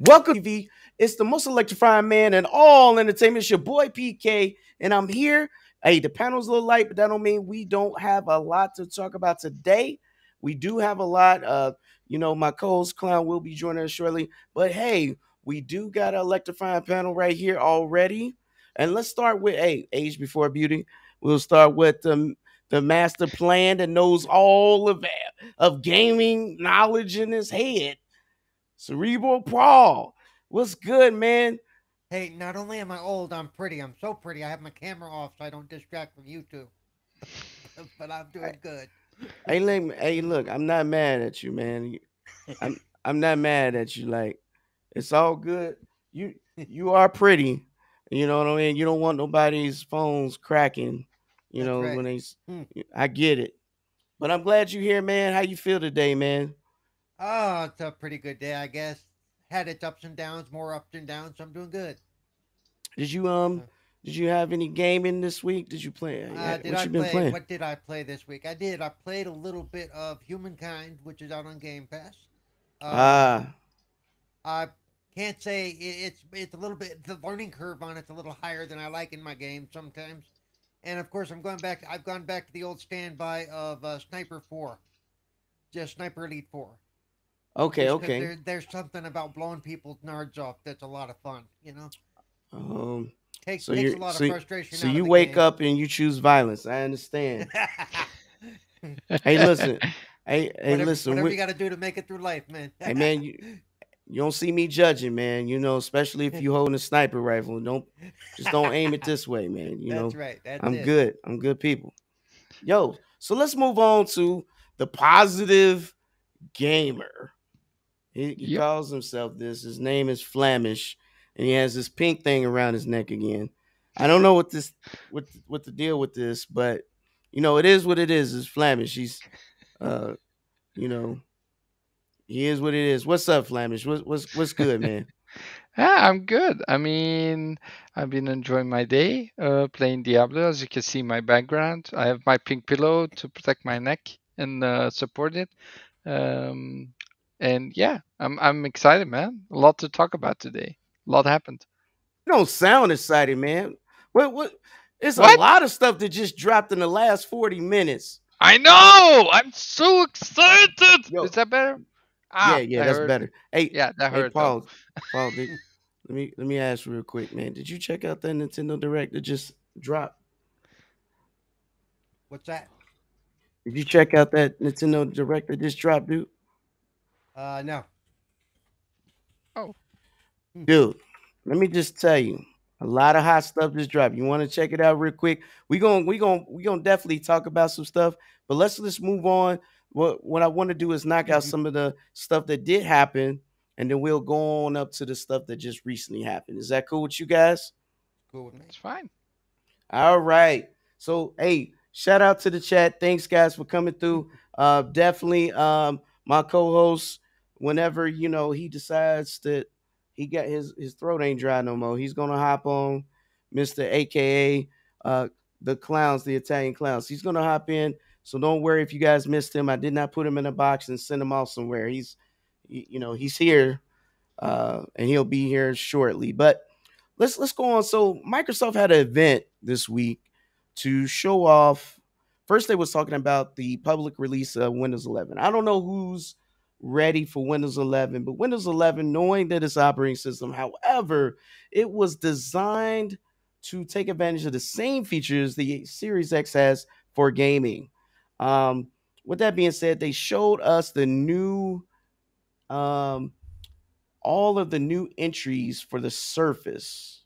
Welcome, TV. It's the most electrifying man in all entertainment. It's your boy PK, and I'm here. Hey, the panel's a little light, but that don't mean we don't have a lot to talk about today. We do have a lot. Uh, you know, my co-host Clown will be joining us shortly. But hey, we do got an electrifying panel right here already. And let's start with hey, age before beauty. We'll start with the the master plan that knows all of of gaming knowledge in his head. Cerebral Paul. What's good, man? Hey, not only am I old, I'm pretty. I'm so pretty. I have my camera off so I don't distract from YouTube. but I'm doing good. Hey, look, hey, look, I'm not mad at you, man. I'm I'm not mad at you. Like, it's all good. You you are pretty. You know what I mean? You don't want nobody's phones cracking. You That's know right. when they. Hmm. I get it, but I'm glad you're here, man. How you feel today, man? Oh, it's a pretty good day, I guess. Had its ups and downs, more ups and downs. So I'm doing good. Did you um? Did you have any gaming this week? Did you play? Uh, did what I you been play? playing? What did I play this week? I did. I played a little bit of Humankind, which is out on Game Pass. Um, Ah, I can't say it's it's a little bit the learning curve on it's a little higher than I like in my game sometimes. And of course, I'm going back. I've gone back to the old standby of uh, Sniper Four, just Sniper Elite Four. Okay, Just 'cause okay. There, there's something about blowing people's nards off that's a lot of fun. You know, Um, takes so takes you a lot so, of frustration. so out of you the wake game. up and you choose violence. I understand. Hey, listen. Hey, hey, whatever, listen. whatever we- you got to do to make it through life, man. hey, man, you, you don't see me judging, man. You know, especially if you holding a sniper rifle. Don't just don't aim it this way, man. You that's know, right. That's I'm it. good. I'm good people. Yo, so let's move on to the positive gamer. He, he Yep. calls himself this. His name is Flamish, and he has this pink thing around his neck again. I don't know what this what what the deal with this, but you know, it is what it is. It's Flamish. He's uh you know, he is what it is. What's up, Flamish? What's what's what's good, man? Yeah, I'm good. I mean, I've been enjoying my day, uh, playing Diablo. As you can see, my background. I have my pink pillow to protect my neck and uh, support it. Um, and yeah, I'm I'm excited, man. A lot to talk about today. A lot happened. You don't sound excited, man. What what it's a lot of stuff that just dropped in the last 40 minutes. I know. I'm so excited. Yo. Is that better? Ah, yeah, yeah, that that's hurt. better. Hey, Yeah, that Hey hurt. though. Paul, Paul, did, let me let me ask real quick, man. Did you check out that Nintendo Direct that just dropped? What's that? Did you check out that Nintendo Direct that just dropped, dude? Uh, no. Oh. Dude, let me just tell you, a lot of hot stuff just dropped. You want to check it out real quick? We going we going we going to definitely talk about some stuff, but let's just move on. What what I want to do is knock out Mhm. some of the stuff that did happen, and then we'll go on up to the stuff that just recently happened. Is that cool with you guys? Cool with me. It's fine. All right. So hey, shout out to the chat. Thanks guys for coming through. Uh definitely um my co-host whenever you know he decides that he got his his throat ain't dry no more. He's gonna hop on Mr. AKA uh the clowns, the Italian clowns. He's gonna hop in. So don't worry if you guys missed him. I did not put him in a box and send him off somewhere. He's you know, he's here uh and he'll be here shortly. But let's let's go on. So Microsoft had an event this week to show off. First, they was talking about the public release of Windows 11. I don't know who's ready for Windows 11, but Windows 11, knowing that it's operating system, however, it was designed to take advantage of the same features the Series X has for gaming. Um, with that being said, they showed us the new um all of the new entries for the Surface.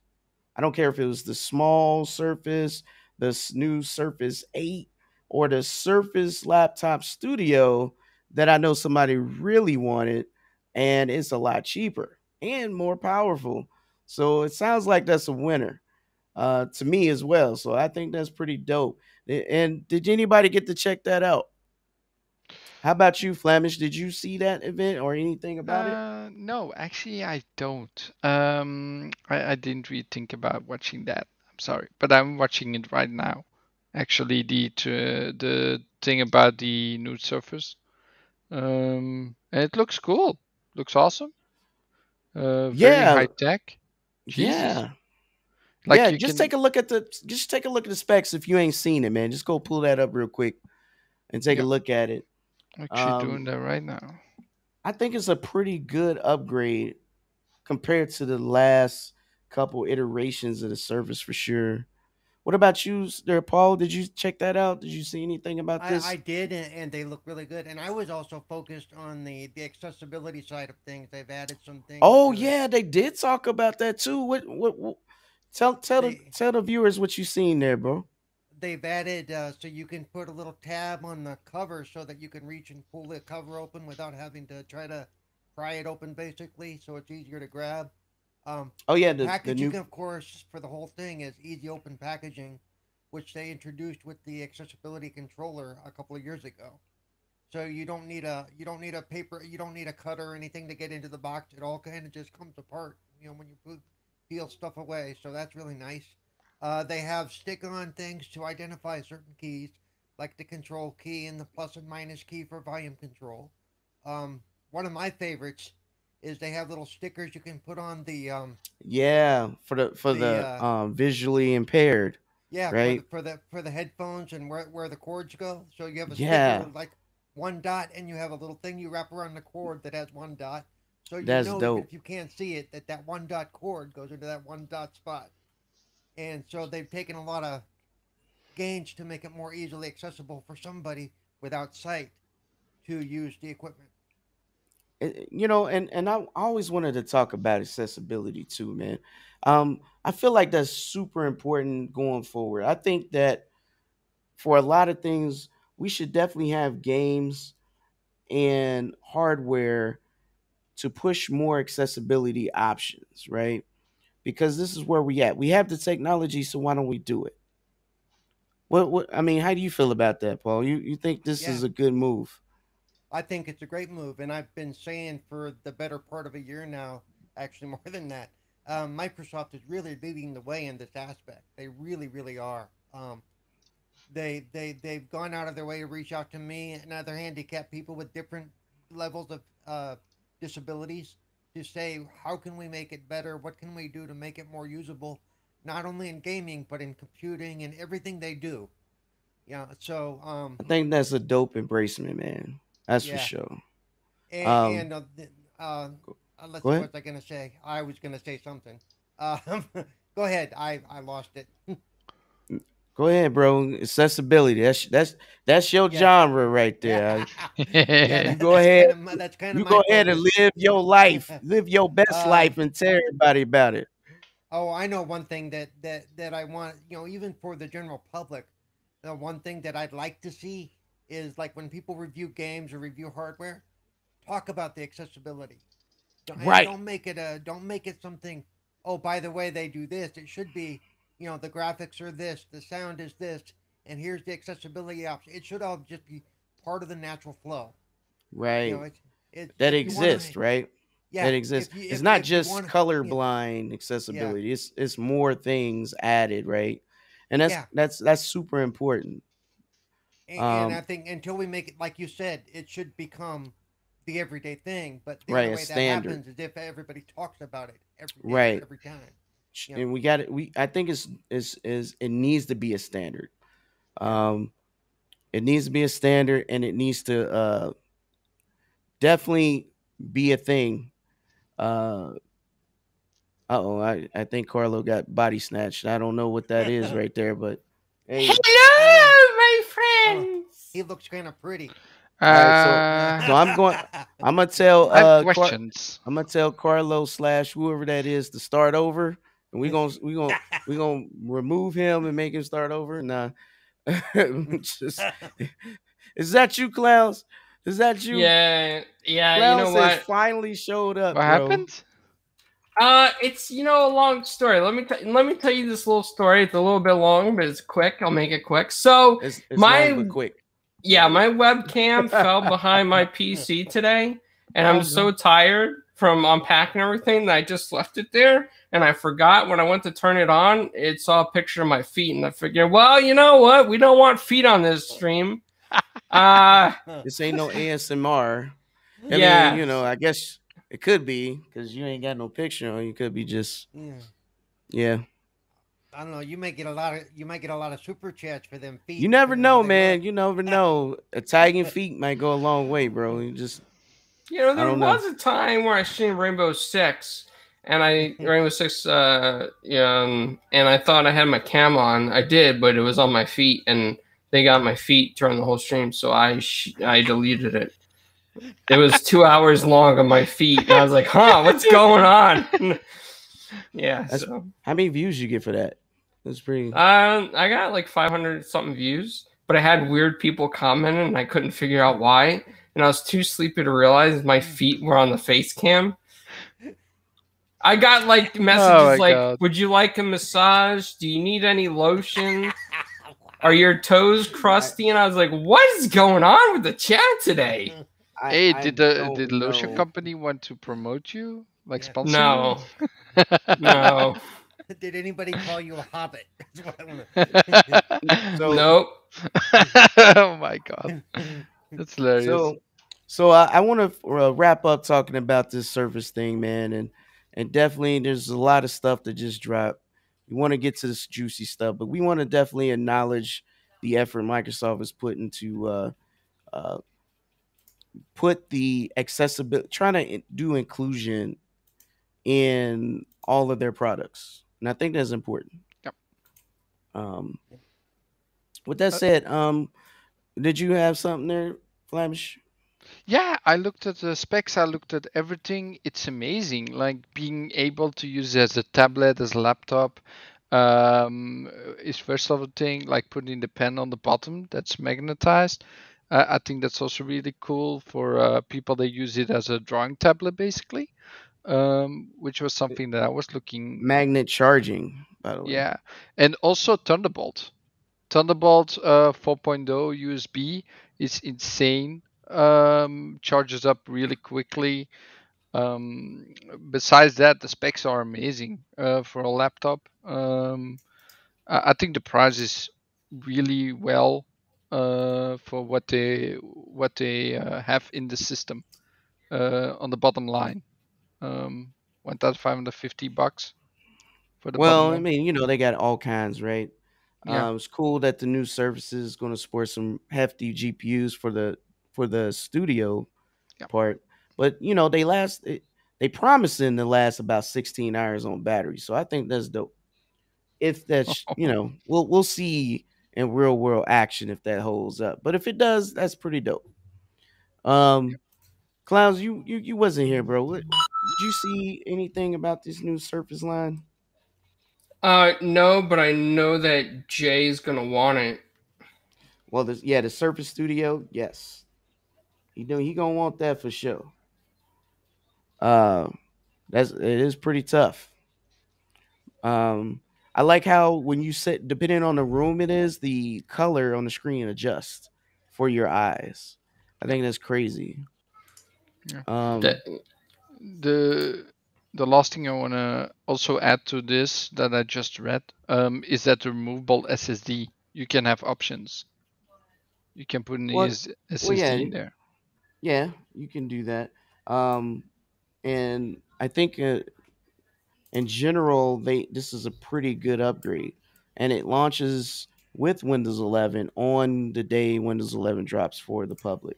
I don't care if it was the small Surface, the new Surface 8, or the Surface Laptop Studio that I know somebody really wanted, and it's a lot cheaper and more powerful. So it sounds like that's a winner uh, to me as well. So I think that's pretty dope. And did anybody get to check that out? How about you, Flamish? Did you see that event or anything about it? Uh, no, actually, I don't. Um, I, I didn't really think about watching that. I'm sorry, but I'm watching it right now. Actually, the to, the thing about the new Surface, um, and it looks cool. Looks awesome. Uh, very Yeah. high tech. Jesus. Yeah. Like yeah, just can- take a look at the just take a look at the specs if you ain't seen it, man. Just go pull that up real quick and take a look at it. Actually, um, doing that right now. I think it's a pretty good upgrade compared to the last couple iterations of the Surface for sure. What about you, there, Paul? Did you check that out? Did you see anything about this? I did, and, and they look really good. And I was also focused on the the accessibility side of things. They've added some things. oh to it. yeah, they did talk about that too. What what, what tell tell the tell the viewers what you seen there, bro. they've added uh, so you can put a little tab on the cover so that you can reach and pull the cover open without having to try to pry it open, basically. So it's easier to grab. Um, Oh yeah, the, the packaging, new of course, for the whole thing is easy open packaging, which they introduced with the accessibility controller a couple of years ago. So you don't need a you don't need a paper you don't need a cutter or anything to get into the box. It all kind of just comes apart, you know, when you peel stuff away. So that's really nice. Uh, they have stick-on things to identify certain keys, like the control key and the plus and minus key for volume control. Um, one of my favorites is they have little stickers you can put on the um, yeah for the for the, The, uh, um visually impaired. Yeah, Right. for, the, for the for the headphones and where where the cords go. So you have a Yeah. sticker with like one dot, and you have a little thing you wrap around the cord that has one dot. So you That's know dope. if you can't see it, that that one dot cord goes into that one dot spot. And so they've taken a lot of gains to make it more easily accessible for somebody without sight to use the equipment. It- you know and and i always wanted to talk about accessibility too man. Um i feel like that's super important going forward. I think that for a lot of things we should definitely have games and hardware to push more accessibility options right? Because this is where we at. We have the technology so why don't we do it? What, what i mean how do you feel about that paul? You you think this is a good move I think it's a great move, and I've been saying for the better part of a year now, actually more than that. Um, Microsoft is really leading the way in this aspect. They really, really are. Um, they they they've gone out of their way to reach out to me and other handicapped people with different levels of uh, disabilities to say how can we make it better? What can we do to make it more usable, not only in gaming but in computing and everything they do. Yeah. So um, i think that's a dope embracement man that's Yeah. for sure And, Um, and uh, uh, uh, let's go see, ahead. what was I going to say? I was going to say something. Um, go ahead. I, I lost it. Go ahead, bro. Accessibility. That's that's that's your Yeah. genre right there. yeah, You go ahead. Kinda, my- that's kind of You go ahead and live your life. Live your best Uh, life and tell everybody about it. Oh, I know one thing that that that I want. You know, even for the general public, the one thing that I'd like to see is like when people review games or review hardware, talk about the accessibility. Don't, Right. Don't make it a. Don't make it something. Oh, by the way, they do this. It should be. You know, the graphics are this, the sound is this, and here's the accessibility option. It should all just be part of the natural flow. Right. You know, it, it, that if you wanna- exists, right? Yeah, that exists. if you- it's not just wanna- yeah. colorblind accessibility. It's it's more things added, right? And that's Yeah. that's that's super important. And, Um, and I think until we make it, like you said, it should become the everyday thing. But the Right, way that standard. happens is if everybody talks about it every day, Right. every time. And we got it we i think it's is is it needs to be a standard um it needs to be a standard and it needs to uh definitely be a thing uh uh-oh I, I think carlo got body snatched i don't know what that is right there but hey Hello, my friends. He looks kind of pretty. right, Uh, so i'm going i'm gonna tell I have uh Car- questions. i'm gonna tell carlo slash whoever that is to start over and we're gonna we gonna we gonna remove him and make him start over. Nah, just is that you, Clowns? Is that you? Yeah, yeah. Clowns you know has what? finally showed up. What bro. happened? Uh, it's you know a long story. Let me t- let me tell you this little story. It's a little bit long, but it's quick. I'll make it quick. So It's, it's My- quick. yeah, my webcam fell behind my PC today, and I'm so tired from unpacking everything that I just left it there, and I forgot when I went to turn it on, it saw a picture of my feet, and I figured, well, you know what? We don't want feet on this stream. Uh, This ain't no ASMR. I Yeah. mean, you know, I guess It could be because you ain't got no picture on. You could be just Yeah. yeah. I don't know. You might get a lot of you might get a lot of super chats for them feet. You never know, man. look. You never know. Italian feet might go a long way, bro. You just You know, there don't know. was a time where I seen Rainbow Six, and I Rainbow Six, uh, um, and I thought I had my cam on. I did, but it was on my feet, and they got my feet during the whole stream, so I sh- I deleted it. It was two hours long on my feet, and I was like, "Huh, what's going on?" yeah, so how many views you get for that? That's pretty. um, I got like 500 something views, but I had weird people commenting, and I couldn't figure out why. And I was too sleepy to realize my feet were on the face cam. I got like messages my like, God. "Would you like a massage? Do you need any lotion? Are your toes crusty?" And I was like, "What is going on with the chat today?" I- hey, I did the don't did lotion know. company want to promote you? Like Yeah. sponsor? No, you? no, Did anybody call you a hobbit? That's what I wanna- So- nope. oh my god, that's hilarious. So, so I, I want to uh, wrap up talking about this Surface thing, man, and and definitely there's a lot of stuff that just dropped. We want to get to this juicy stuff, but we want to definitely acknowledge the effort Microsoft has put into uh, uh, put the accessibility, trying to do inclusion in all of their products, and I think that's important. Yep. Um, with that Uh, said, um, did you have something there, Flamish? Yeah, I looked at the specs, I looked at everything. It's amazing. Like being able to use it as a tablet, as a laptop, um, is first of a thing. Like putting the pen on the bottom that's magnetized. Uh, I think that's also really cool for uh, people that use it as a drawing tablet, basically. Um, which was something that I was looking magnet charging, by the way. yeah, and also Thunderbolt. Thunderbolt uh, 4.0 USB is insane. Um, charges up really quickly. Um, besides that, the specs are amazing uh, for a laptop. Um, I think the price is really well uh, for what they what they uh, have in the system uh, on the bottom line. Um, 1,550 bucks for the Well, I mean, you know, they got all kinds, right? Yeah. Um, it's cool that the new Surface is going to support some hefty GPUs for the for the studio Yeah. part, but you know, they last they, they promise them to last about 16 hours on battery, so I think that's dope. If that's you know, we'll we'll see in real world action if that holds up, but if it does, that's pretty dope. Um, clowns, you you you wasn't here, bro. What, did you see anything about this new Surface line? Uh, no, but I know that Jay's gonna want it. Well, this, yeah, the Surface Studio, yes, he do he gonna want that for sure. Uh, that's it is pretty tough. Um, I like how when you set, depending on the room it is, the color on the screen adjusts for your eyes. I think that's crazy. Yeah. Um, That- the the last thing I want to also add to this that I just read um, is that the removable SSD you can have options. You can put an Well- SSD well, yeah, in there. Yeah, you can do that. Um, and I think uh, in general, they this is a pretty good upgrade, and it launches with Windows 11 on the day Windows 11 drops for the public.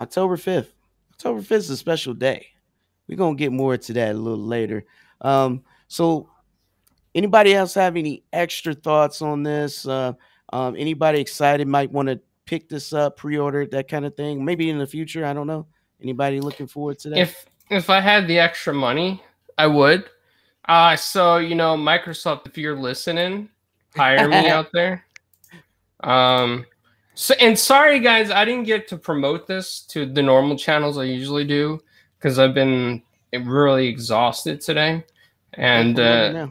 October 5th. October 5th is a special day. We're gonna get more to that a little later. Um, so anybody else have any extra thoughts on this? Uh, um, anybody excited might want to pick this up, pre-order that kind of thing. Maybe in the future, I don't know. Anybody looking forward to that? If if I had the extra money, I would. Uh so you know, Microsoft, if you're listening, hire me out there. Um so and sorry guys, I didn't get to promote this to the normal channels I usually do because I've been really exhausted today. And uh.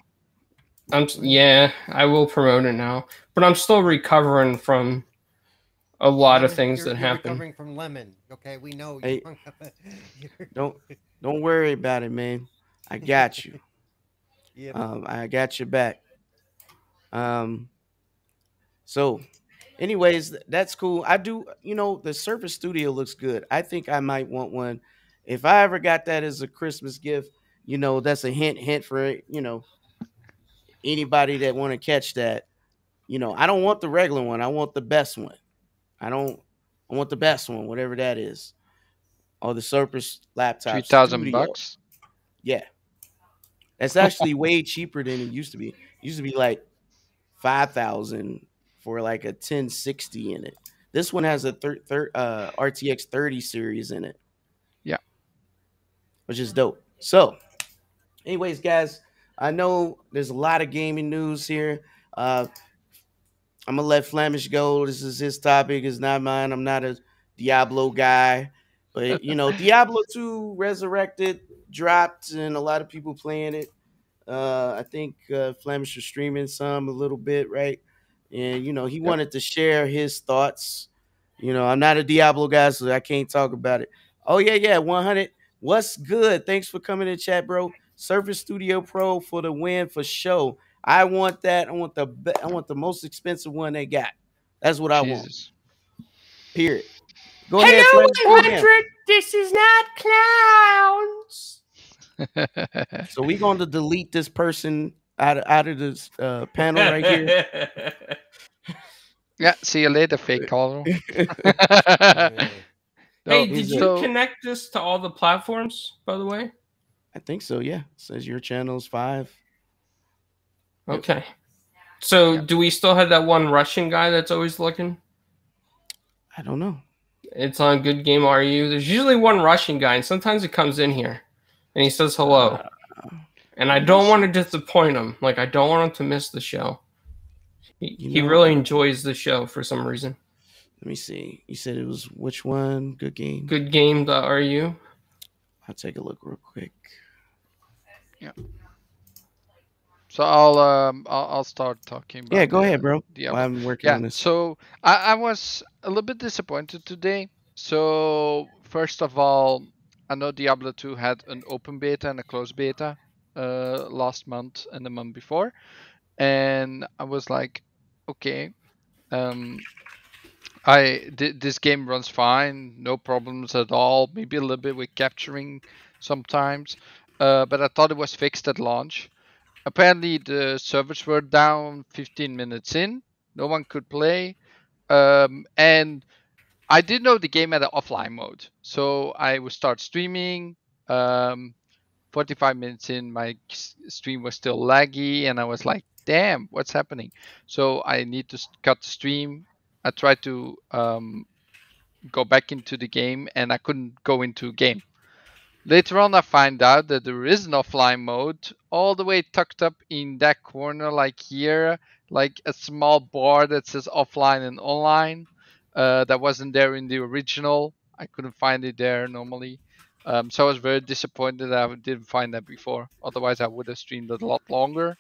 I'm yeah, I will promote it now. But I'm still recovering from a lot of things you're- that you're happen. Recovering from lemon, okay? We know. Hey, You're- don't don't worry about it, man. I got you. yeah, Um, I got your back. Um, so, anyways, that's cool. I do, you know, the Surface Studio looks good. I think I might want one. if I ever got that as a Christmas gift, you know, that's a hint, hint for you know anybody that want to catch that. You know, I don't want the regular one. I want the best one. I don't. I want the best one, whatever that is. Or the Surface laptop. Three thousand bucks. Yeah. That's actually way cheaper than it used to be. It used to be like five thousand for like a 1060 in it. This one has a thir- thir- uh, RTX 30 series in it. Yeah. Which is dope. So, anyways, guys, I know there's a lot of gaming news here. Uh, I'm gonna let Flamish go. This is his topic. It's not mine. I'm not a Diablo guy, but you know, Diablo 2 Resurrected dropped, and a lot of people playing it. Uh, I think uh, Flamish was streaming some a little bit, right? And you know, he wanted to share his thoughts. You know, I'm not a Diablo guy, so I can't talk about it. Oh yeah, yeah, 100. What's good? Thanks for coming in chat, bro. Surface Studio Pro for the win for show. I want that. I want the be- I want the most expensive one they got. That's what I want. Period. Go ahead. Hello, Flamish, go again. 100. This is not clowns. So we going to delete this person out of out of this uh, panel right here. yeah. See you later, fake caller. No, hey, did you so- connect this to all the platforms, by the way? I think so. Yeah, says your channel's five. Okay. So, Yeah. do we still have that one Russian guy that's always looking? I don't know. It's on Good Game RU. There's usually one Russian guy, and sometimes he comes in here and he says hello. And I don't want to disappoint him. Like, I don't want him to miss the show. He, You he really enjoys the show for some reason. Let me see. You said it was which one? Good game. Good Game.ru. I'll take a look real quick. Yeah. So I'll um I'll, I'll start talking. About Yeah, go the- ahead, bro. the While I'm working Yeah. on this. So I, I was a little bit disappointed today. So first of all, I know Diablo 2 had an open beta and a closed beta uh, last month and the month before, and I was like, okay, um, I th- this game runs fine, no problems at all. Maybe a little bit with capturing sometimes, uh, but I thought it was fixed at launch. Apparently, the servers were down 15 minutes in. No one could play, um, and I did know the game had an offline mode, so I would start streaming. Um, 45 minutes in, my stream was still laggy, and I was like, "Damn, what's happening?" So I need to cut the stream. I tried to um, go back into the game, and I couldn't go into game. Later on, I find out that there is an offline mode all the way tucked up in that corner, like here, like a small bar that says offline and online. Uh, that wasn't there in the original. I couldn't find it there normally. Um, so I was very disappointed that I didn't find that before. Otherwise, I would have streamed it a lot longer.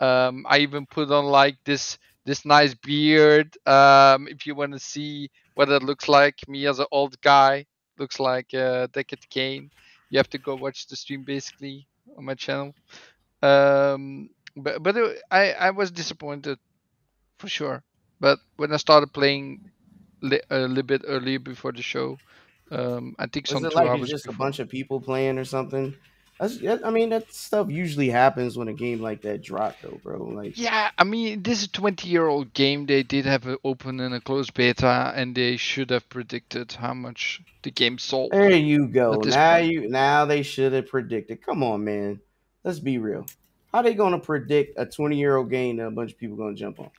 Um, I even put on like this this nice beard. Um, if you want to see what it looks like, me as an old guy looks like uh, Deckard Cain. You have to go watch the stream basically on my channel. Um, but but it, I I was disappointed for sure. But when I started playing li- a little bit earlier before the show, um, I think Was some it two like hours just a bunch of people playing or something? That's, I mean, that stuff usually happens when a game like that drop, though, bro. Like, Yeah, I mean, this is a 20 year old game. They did have an open and a closed beta, and they should have predicted how much the game sold. there you go. Now point. you, now they should have predicted. Come on, man. Let's be real. How they gonna predict a twenty year old game that a bunch of people gonna jump on?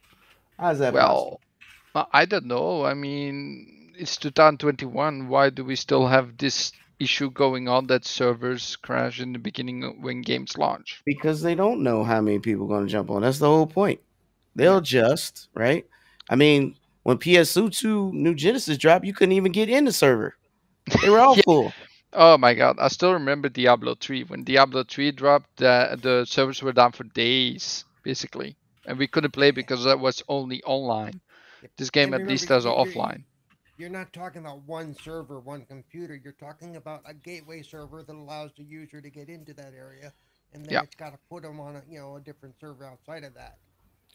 How's that possible? Well, I Uh, I don't know. I mean, it's 2021. Why do we still have this issue going on that servers crash in the beginning when games launch? Because they don't know how many people are gonna jump on. That's the whole point. They'll just right? I mean, when PSO2 New Genesis dropped, you couldn't even get in the server. They were all Yeah. full. Oh my god, I still remember Diablo 3. When Diablo 3 dropped, the, the servers were down for days, basically. And we couldn't play because that was only online. This game And at least remember, has an you- you- offline. You're not talking about one server, one computer. You're talking about a gateway server that allows the user to get into that area, and then Yeah. it's got to put them on a you know a different server outside of that.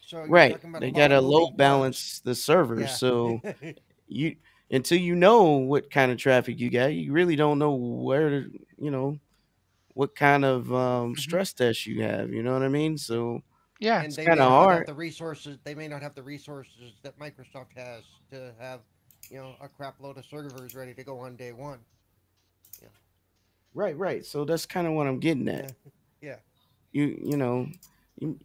So you're Right. about They a gotta load balance the server. parts. So you until you know what kind of traffic you got, you really don't know where to, you know, what kind of um, Mhm. stress test you have. You know what I mean? So Yeah. and they kinda may not hard. have the resources. They may not have the resources that Microsoft has to have, you know, a crap load of servers ready to go on day one. Yeah. right, right. So that's kind of what I'm getting at. Yeah. You, you know, you,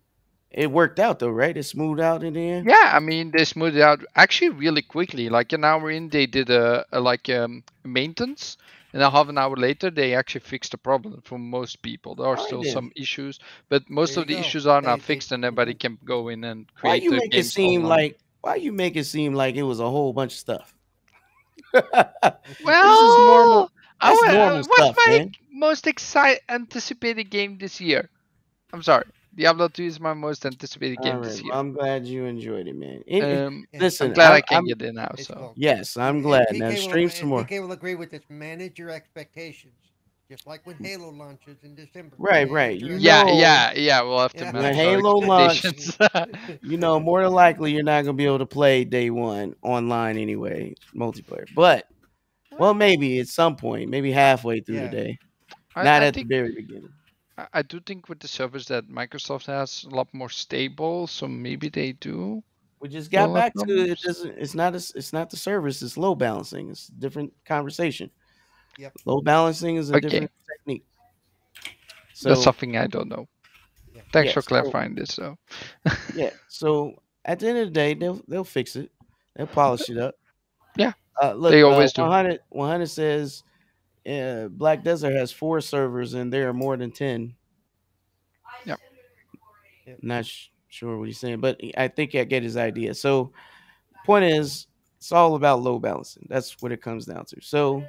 it worked out though, right? It smoothed out in the end. Yeah, I mean they smoothed out actually really quickly. Like an hour in, they did a, a like um, maintenance, and a half an hour later, they actually fixed the problem for most people. There are still some issues, but most There of the go. issues are now fixed, and everybody mm-hmm. can go in and create Why you make it seem online. like? Why you make it seem like it was a whole bunch of stuff? Well, normal- I normal what's stuff, my man. most excited anticipated game this year? I'm sorry, Diablo 2 is my most anticipated game All this year. I'm glad you enjoyed it, man. It- it- Um, listen, I'm glad I, I- can I'm- get in now. So called- yes, I'm glad. PK Now will- stream and some more. PK will agree with this. Manage your expectations, just like when Halo launches in December. Right, right. You yeah, know- yeah, yeah. We'll have to Yeah. manage When our Halo launches. You know, more than likely you're not gonna be able to play day one online anyway, multiplayer. But well, maybe at some point, maybe halfway through Yeah. the day, I, not I at think the very beginning. I- I do think with the servers that Microsoft has a lot more stable, so maybe they do. We just got Well, back to it. Doesn't it's not a, it's not the service. It's load balancing. It's a different conversation. Yep. Load balancing is a Okay. different technique. So That's something I don't know. Yeah. Thanks Yeah, for so- clarifying this. So yeah. So at the end of the day, they'll they'll fix it. They'll polish it up. Yeah. Uh, look, They always do. 100, 100 says uh, Black Desert has four servers and there are more than ten. Yep. Yep. Not sh- sure what he's saying, but I think I get his idea. So, point is, it's all about load balancing. That's what it comes down to. So,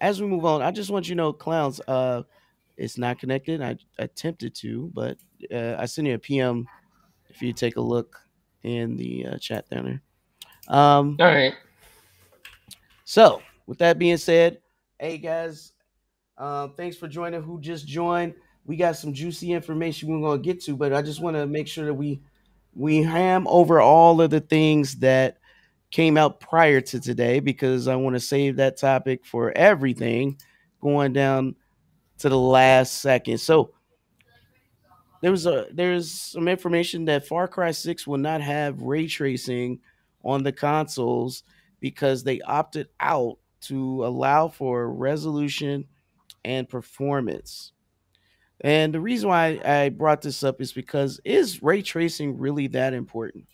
as we move on, I just want you to know, clowns, uh, it's not connected. I attempted to, but uh, I sent you a PM if you take a look in the uh, chat down there. Um, All right. so, with that being said, hey guys, um, thanks for joining. Who just joined? We got some juicy information we're gonna get to, but I just want to make sure that we we ham over all of the things that came out prior to today because I want to save that topic for everything going down to the last second. So there was a there's some information that Far Cry 6 will not have ray tracing on the consoles because they opted out to allow for resolution and performance. And the reason why I brought this up is because is ray tracing really that important?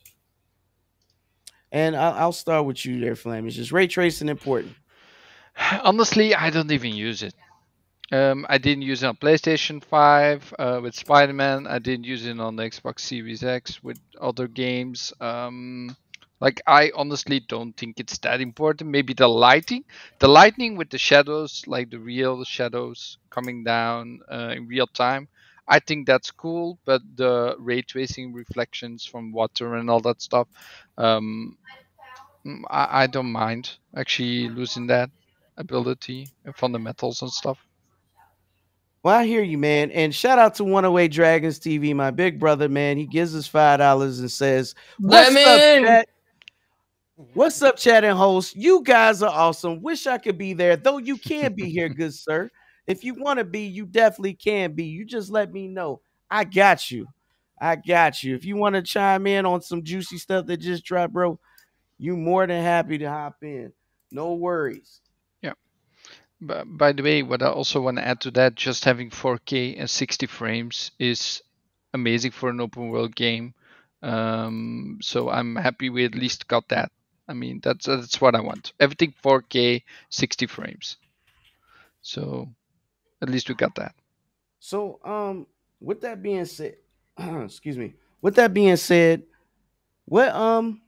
And I'll, start with you there, Flamish. Is ray tracing important? honestly, I don't even use it. Um, I didn't use it on PlayStation 5 uh, with Spider Man. I didn't use it on the Xbox Series X with other games. Um, like, I honestly don't think it's that important. Maybe the lighting, the lighting with the shadows, like the real shadows coming down uh, in real time. I think that's cool, but the ray tracing reflections from water and all that stuff, um, mm, I, I don't mind actually losing that ability and fundamentals and stuff. Well, I hear you, man. And shout out to 108 Dragons TV, my big brother, man. He gives us five dollars and says, What's up, chat? What's up, chat and host? You guys are awesome. Wish I could be there, though you can be here, good sir. If you want to be, you definitely can be. You just let me know. I got you. I got you. If you want to chime in on some juicy stuff that just dropped, bro, you more than happy to hop in. No worries. Yeah. But by the way, what I also want to add to that, just having 4K and 60 frames is amazing for an open world game. Um, so I'm happy we at least got that. I mean, that's that's what I want. Everything 4K, 60 frames. So at least we got that. So, um, with that being said, excuse me. With that being said, what um,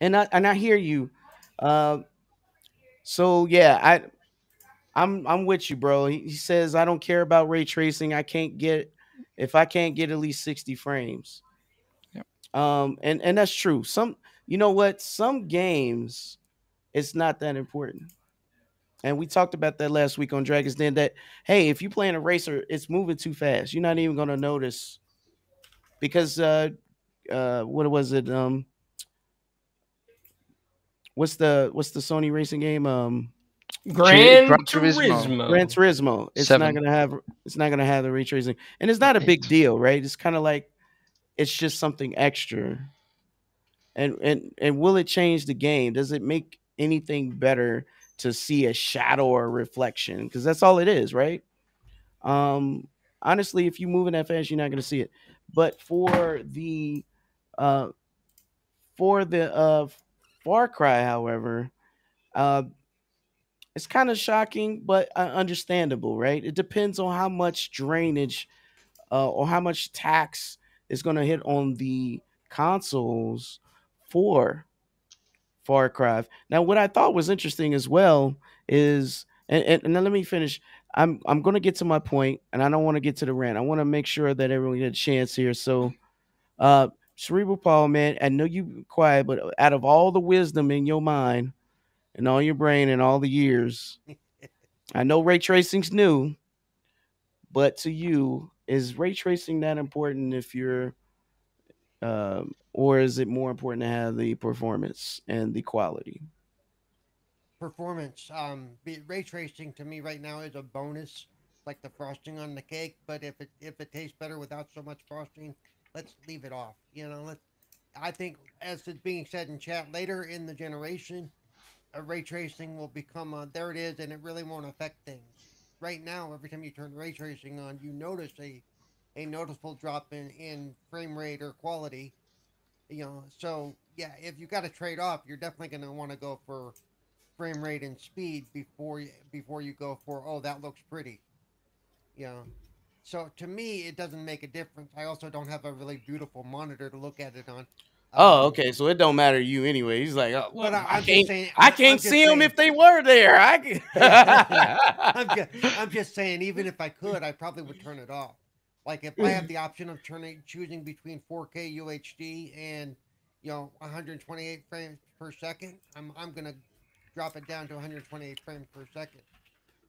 and I and I hear you. Um, so yeah, I, I'm I'm with you, bro. He, he says I don't care about ray tracing. I can't get if I can't get at least sixty frames. Yep. Um, and and that's true. Some, you know what? Some games, it's not that important. And we talked about that last week on Dragon's Den. That hey, if you're playing a racer, it's moving too fast. You're not even gonna notice because uh, uh, what was it? Um, what's the what's the Sony racing game? Um, Gran, Gran Turismo. Turismo. Gran Turismo. It's Seven. not gonna have it's not gonna have the ray tracing, and it's not a big deal, right? It's kind of like it's just something extra. And and and will it change the game? Does it make anything better to see a shadow or a reflection? Because that's all it is, right? Um, honestly, if you move in that fast, you're not gonna see it. But for the uh for the uh Far Cry, however, uh it's kind of shocking, but uh, understandable, right? It depends on how much drainage uh, or how much tax is going to hit on the consoles for Far Cry. Now, what I thought was interesting as well is, and, and, and let me finish. I'm I'm going to get to my point, and I don't want to get to the rant. I want to make sure that everyone gets a chance here. So, uh, Cerebral Paul, man, I know you quiet, but out of all the wisdom in your mind and all your brain and all the years, I know ray tracing's new, but to you, is ray tracing that important if you're, um, or is it more important to have the performance and the quality? performance. Um, ray tracing to me right now is a bonus, like the frosting on the cake. But if it if it tastes better without so much frosting, let's leave it off. You know, let's. I think, as is being said in chat, later in the generation, ray tracing will become a, there. It is, and it really won't affect things. Right now, every time you turn ray tracing on, you notice a a noticeable drop in in frame rate or quality. You know, so yeah, if you got to trade off, you're definitely going to want to go for frame rate and speed before you before you go for oh that looks pretty you know so to me it doesn't make a difference i also don't have a really beautiful monitor to look at it on Oh, Um, okay. So it don't matter to you anyway. He's like, oh, but I, I can't, saying I can't see them if they were there. I can. I'm just, I'm just saying even if i could i probably would turn it off like if i have the option of turning choosing between 4k uhd and you know 128 frames per second i'm i'm gonna drop it down to 128 frames per second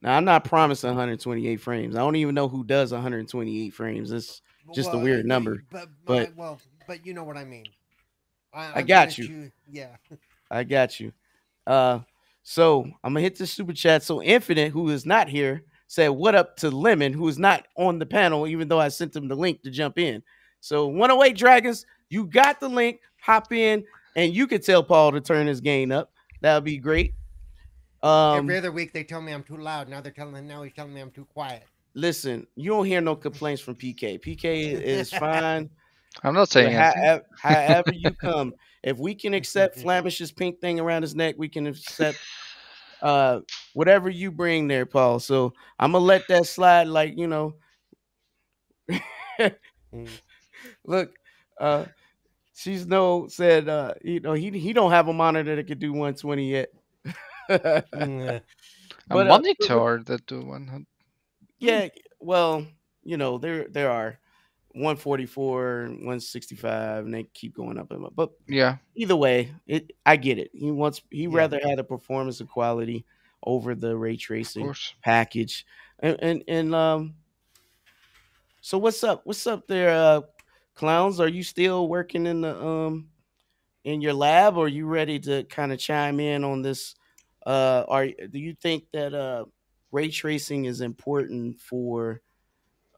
now I'm not promising 128 frames. I don't even know who does 128 frames. It's Just a weird number, But, but- my- well, but you know what I mean. I, I got you. choo- yeah. I got you. Uh, so I'm gonna hit the super chat. So Infinite, who is not here, said, "What up to Lemon, who is not on the panel, even though I sent him the link to jump in." So 108 Dragons, you got the link. Hop in, and you could tell Paul to turn his gain up. That would be great. Um, Every other week they tell me I'm too loud. Now they're telling now he's telling me I'm too quiet. listen, you don't hear no complaints from PK. PK is fine. I'm not saying however, however you come, if we can accept Flamish's pink thing around his neck, we can accept uh whatever you bring there, Paul. So I'm gonna let that slide, like you know. Mm. Look, uh she's no said uh you know he he don't have a monitor that could do 120 yet. Mm, A but, uh, monitor that do 100. Yeah, well, you know, there there are 144, 165, and they keep going up and up. But Yeah. either way, it I get it. He wants he Yeah. rather had a performance and quality over the ray tracing package. And and, and um so what's up? What's up there, uh clowns? Are you still working in the um in your lab or are you ready to kind of chime in on this? Uh are do you think that uh ray tracing is important for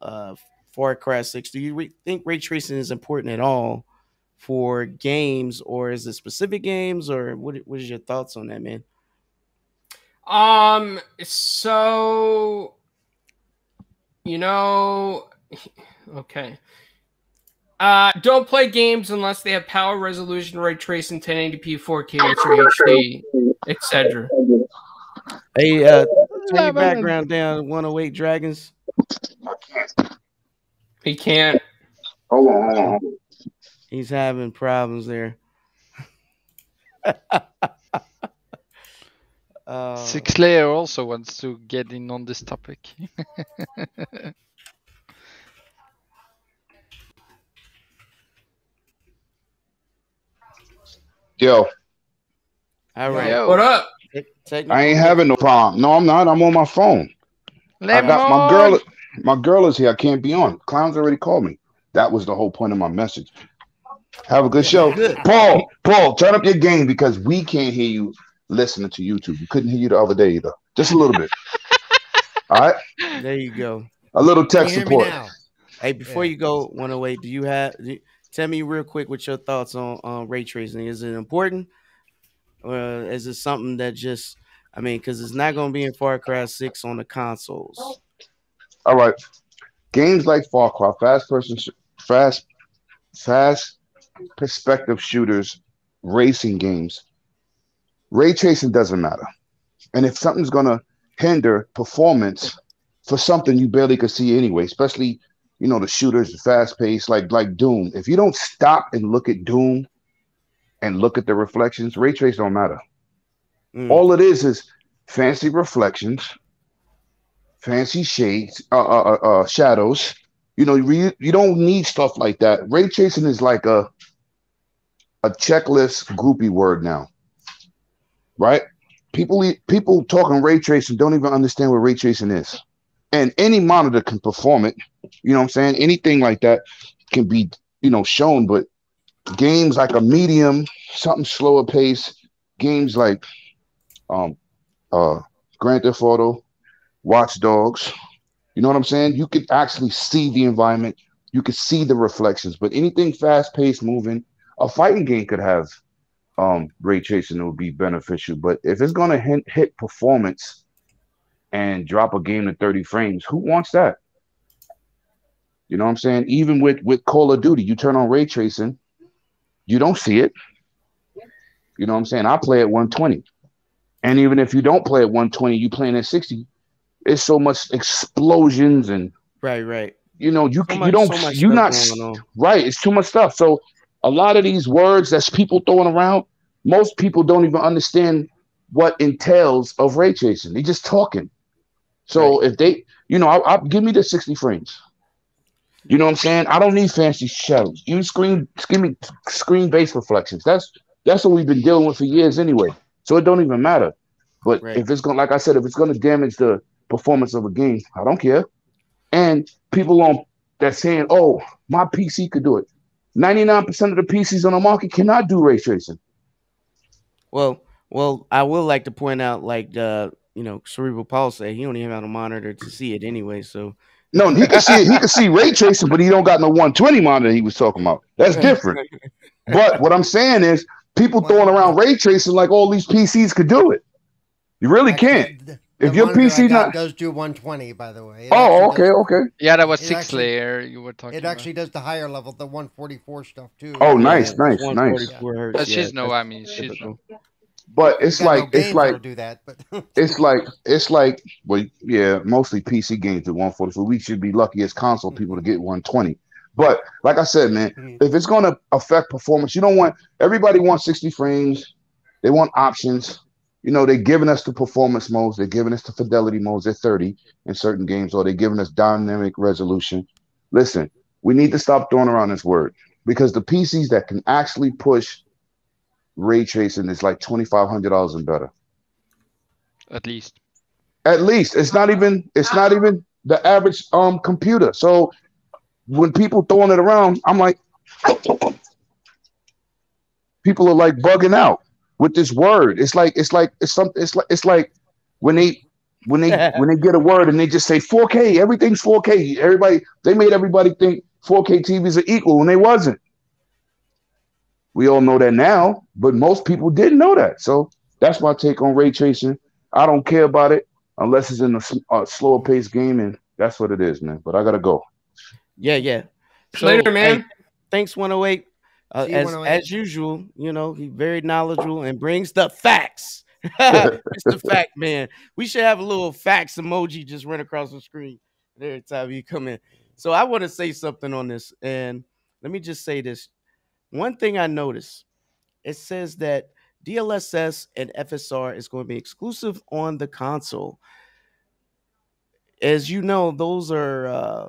uh Far Cry 6? Do you re- think ray tracing is important at all for games or is it specific games or what what is your thoughts on that, man? Um. So, you know, okay. Uh, don't play games unless they have power resolution, ray tracing, 1080p, 4K, Ultra HD, etc. Hey, uh turn your background down 108 Dragons. He can't. Hold on, hold on, hold on. He's having problems there. uh, Six Layer also wants to get in on this topic. Yo, all right. Yo. What up? I ain't having no problem. No, I'm not. I'm on my phone. I got my girl. My girl is here. I can't be on. Clowns already called me. That was the whole point of my message. Have a good show. Good. Paul, Paul, turn up your game because we can't hear you listening to YouTube. We couldn't hear you the other day either. Just a little bit. All right. There you go. A little tech support. Hey, before yeah. you go, 108, do you have do, tell me real quick what your thoughts on, on ray tracing? Is it important? Or is it something that just I mean, because it's not going to be in Far Cry 6 on the consoles. All right. Games like Far Cry, fast person, fast, fast perspective shooters, racing games, ray tracing doesn't matter. And if something's going to hinder performance for something you barely could see anyway, especially you know the shooters, the fast pace, like like Doom. If you don't stop and look at Doom and look at the reflections, ray trace don't matter. Mm. All it is is fancy reflections, fancy shades, uh, uh, uh, uh shadows. You know, you, you don't need stuff like that. Ray tracing is like a a checklist groupie word now, right? People people talking ray tracing don't even understand what ray tracing is, and any monitor can perform it. You know what I'm saying? Anything like that can be you know shown, but games like a medium, something slower pace, games like um, uh, Grand Theft Auto, Watch Dogs. You know what I'm saying? You could actually see the environment. You could see the reflections. But anything fast paced, moving, a fighting game could have um, ray tracing. It would be beneficial. But if it's going to hit, hit performance and drop a game to 30 frames, who wants that? You know what I'm saying? Even with with Call of Duty, you turn on ray tracing, you don't see it. You know what I'm saying? I play at 120. And even if you don't play at 120, you playing at 60, it's so much explosions and right, right. You know, you so much, you don't so you not right. It's too much stuff. So a lot of these words that's people throwing around, most people don't even understand what entails of ray tracing. They just talking. So right. if they, you know, I, I give me the 60 frames. You know what I'm saying? I don't need fancy shadows. Even screen, give me screen based reflections. That's that's what we've been dealing with for years anyway. So it don't even matter. But right. if it's going, to like I said, if it's going to damage the performance of a game, I don't care. And people on that saying, "Oh, my PC could do it." Ninety nine percent of the PCs on the market cannot do ray tracing. Well, well, I will like to point out, like uh, you know, Cerebral Paul said he don't even have a monitor to see it anyway. So no, he can see it. He can see ray tracing, but he don't got no 120 monitor. He was talking about that's different. but what I'm saying is, people throwing around ray tracing like all these PCs could do it. You really can't. The, the if your PC not does do 120, by the way. It oh, okay, does, okay. Yeah, that was six actually, layer. You were talking. It about. actually does the higher level, the 144 stuff too. Oh, nice, yeah, nice, nice. But yeah, she's no, I mean, she's no. But it's like no it's like do that, but it's like it's like well, yeah, mostly PC games at 144. We should be lucky as console people to get 120. But like I said, man, mm-hmm. if it's going to affect performance, you don't want everybody wants 60 frames. They want options. You know, they're giving us the performance modes, they're giving us the fidelity modes at 30 in certain games, or they're giving us dynamic resolution. Listen, we need to stop throwing around this word because the PCs that can actually push ray tracing is like $2,500 and better. At least. At least. It's not even, it's not even the average um computer. So when people throwing it around, I'm like, people are like bugging out with this word. It's like it's like it's something. It's like it's like when they when they when they get a word and they just say 4K, everything's 4K. Everybody they made everybody think 4K TVs are equal when they wasn't. We all know that now, but most people didn't know that. So that's my take on ray tracing. I don't care about it unless it's in a, a slower paced game, and that's what it is, man. But I gotta go. Yeah, yeah. So, Later, man. Hey, thanks, 108. Uh, as, as usual, you know, he's very knowledgeable and brings the facts. it's the fact, man. We should have a little facts emoji just run across the screen every time you come in. So I want to say something on this, and let me just say this. One thing I noticed, it says that DLSS and FSR is going to be exclusive on the console. As you know, those are uh,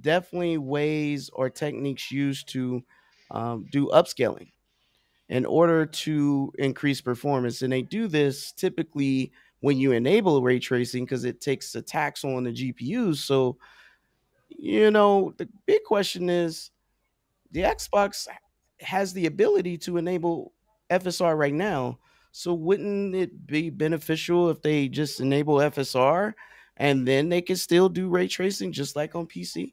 definitely ways or techniques used to um, do upscaling in order to increase performance. And they do this typically when you enable ray tracing because it takes a tax on the GPUs. So, you know, the big question is the Xbox has the ability to enable FSR right now. So wouldn't it be beneficial if they just enable FSR and then they can still do ray tracing just like on PC?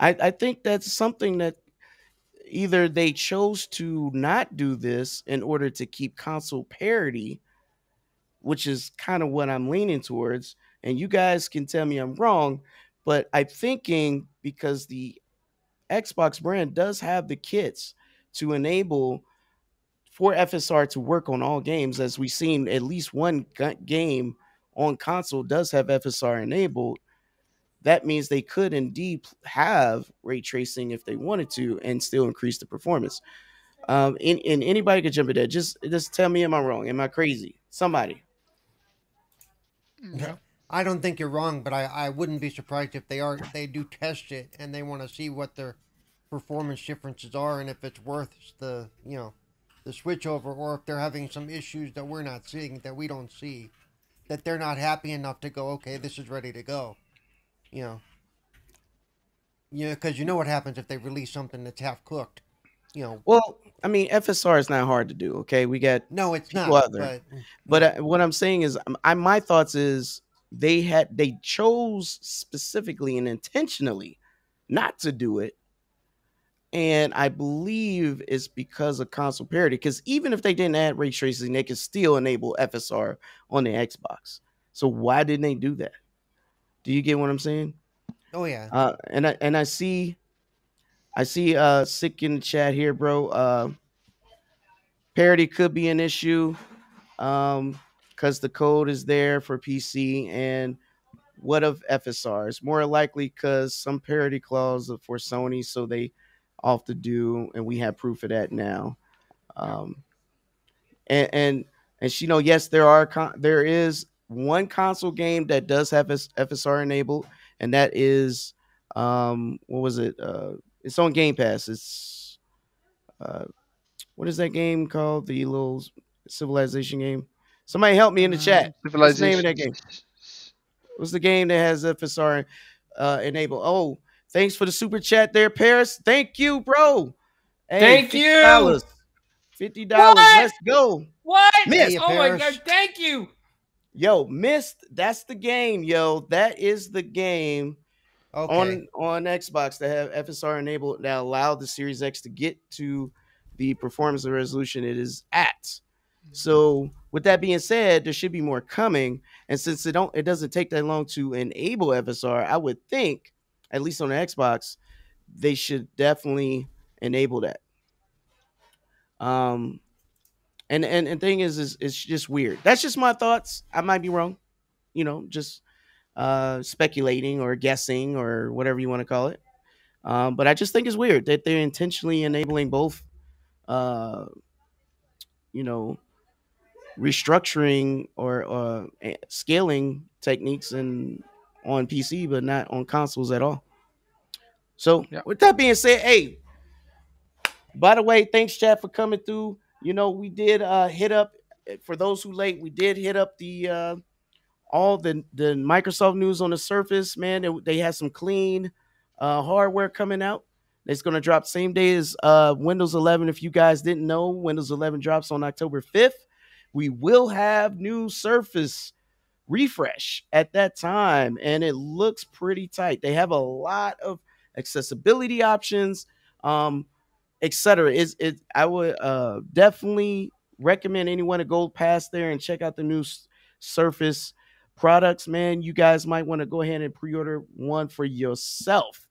I, I think that's something that either they chose to not do this in order to keep console parity, which is kind of what I'm leaning towards. And you guys can tell me I'm wrong, but I'm thinking because the Xbox brand does have the kits to enable for FSR to work on all games, as we've seen at least one game on console does have FSR enabled. That means they could indeed have ray tracing if they wanted to and still increase the performance. Um, and, and anybody could jump in there. Just just tell me, am I wrong? Am I crazy? Somebody. Yeah. I don't think you're wrong, but I, I wouldn't be surprised if they are if they do test it and they want to see what their performance differences are and if it's worth the you know the switch over or if they're having some issues that we're not seeing that we don't see that they're not happy enough to go okay this is ready to go you know you know because you know what happens if they release something that's half cooked you know well i mean fsr is not hard to do okay we got no it's not out there. but, but uh, what i'm saying is um, I, my thoughts is they had they chose specifically and intentionally not to do it and I believe it's because of console parity. Because even if they didn't add ray tracing, they could still enable FSR on the Xbox. So why didn't they do that? Do you get what I'm saying? Oh yeah. Uh, and I and I see, I see uh sick in the chat here, bro. Uh, parity could be an issue, um, because the code is there for PC and what of FSR? It's more likely because some parity clause for Sony, so they off the do, and we have proof of that now. Um, and and and she know, yes, there are con- there is one console game that does have FSR enabled, and that is um, what was it? Uh, it's on Game Pass. It's uh, what is that game called? The little civilization game. Somebody help me in the chat. What's the name of that game? What's the game that has FSR uh, enabled? Oh, Thanks for the super chat there, Paris. Thank you, bro. Hey, Thank $50. you. Fifty dollars. Let's go. What? Myst. Oh my god! Thank you. Yo, Myst. That's the game, yo. That is the game okay. on on Xbox that have FSR enabled that allow the Series X to get to the performance and resolution it is at. So, with that being said, there should be more coming. And since it don't, it doesn't take that long to enable FSR. I would think at least on the Xbox, they should definitely enable that. Um, and and and thing is, is it's just weird. That's just my thoughts. I might be wrong, you know, just uh, speculating or guessing or whatever you want to call it. Um, but I just think it's weird that they're intentionally enabling both, uh, you know, restructuring or uh, scaling techniques and on PC, but not on consoles at all. So, yep. with that being said, hey, by the way, thanks, chat, for coming through. You know, we did uh hit up eh, for those who late, we did hit up the uh all the the Microsoft news on the surface, man. They, they had some clean uh hardware coming out. It's gonna drop same day as uh Windows 11. If you guys didn't know, Windows 11 drops on October 5th. We will have new Surface refresh at that time, and it looks pretty tight. They have a lot of accessibility options, um, etc. Is it? I would uh, definitely recommend anyone to go past there and check out the new Surface products. Man, you guys might want to go ahead and pre-order one for yourself.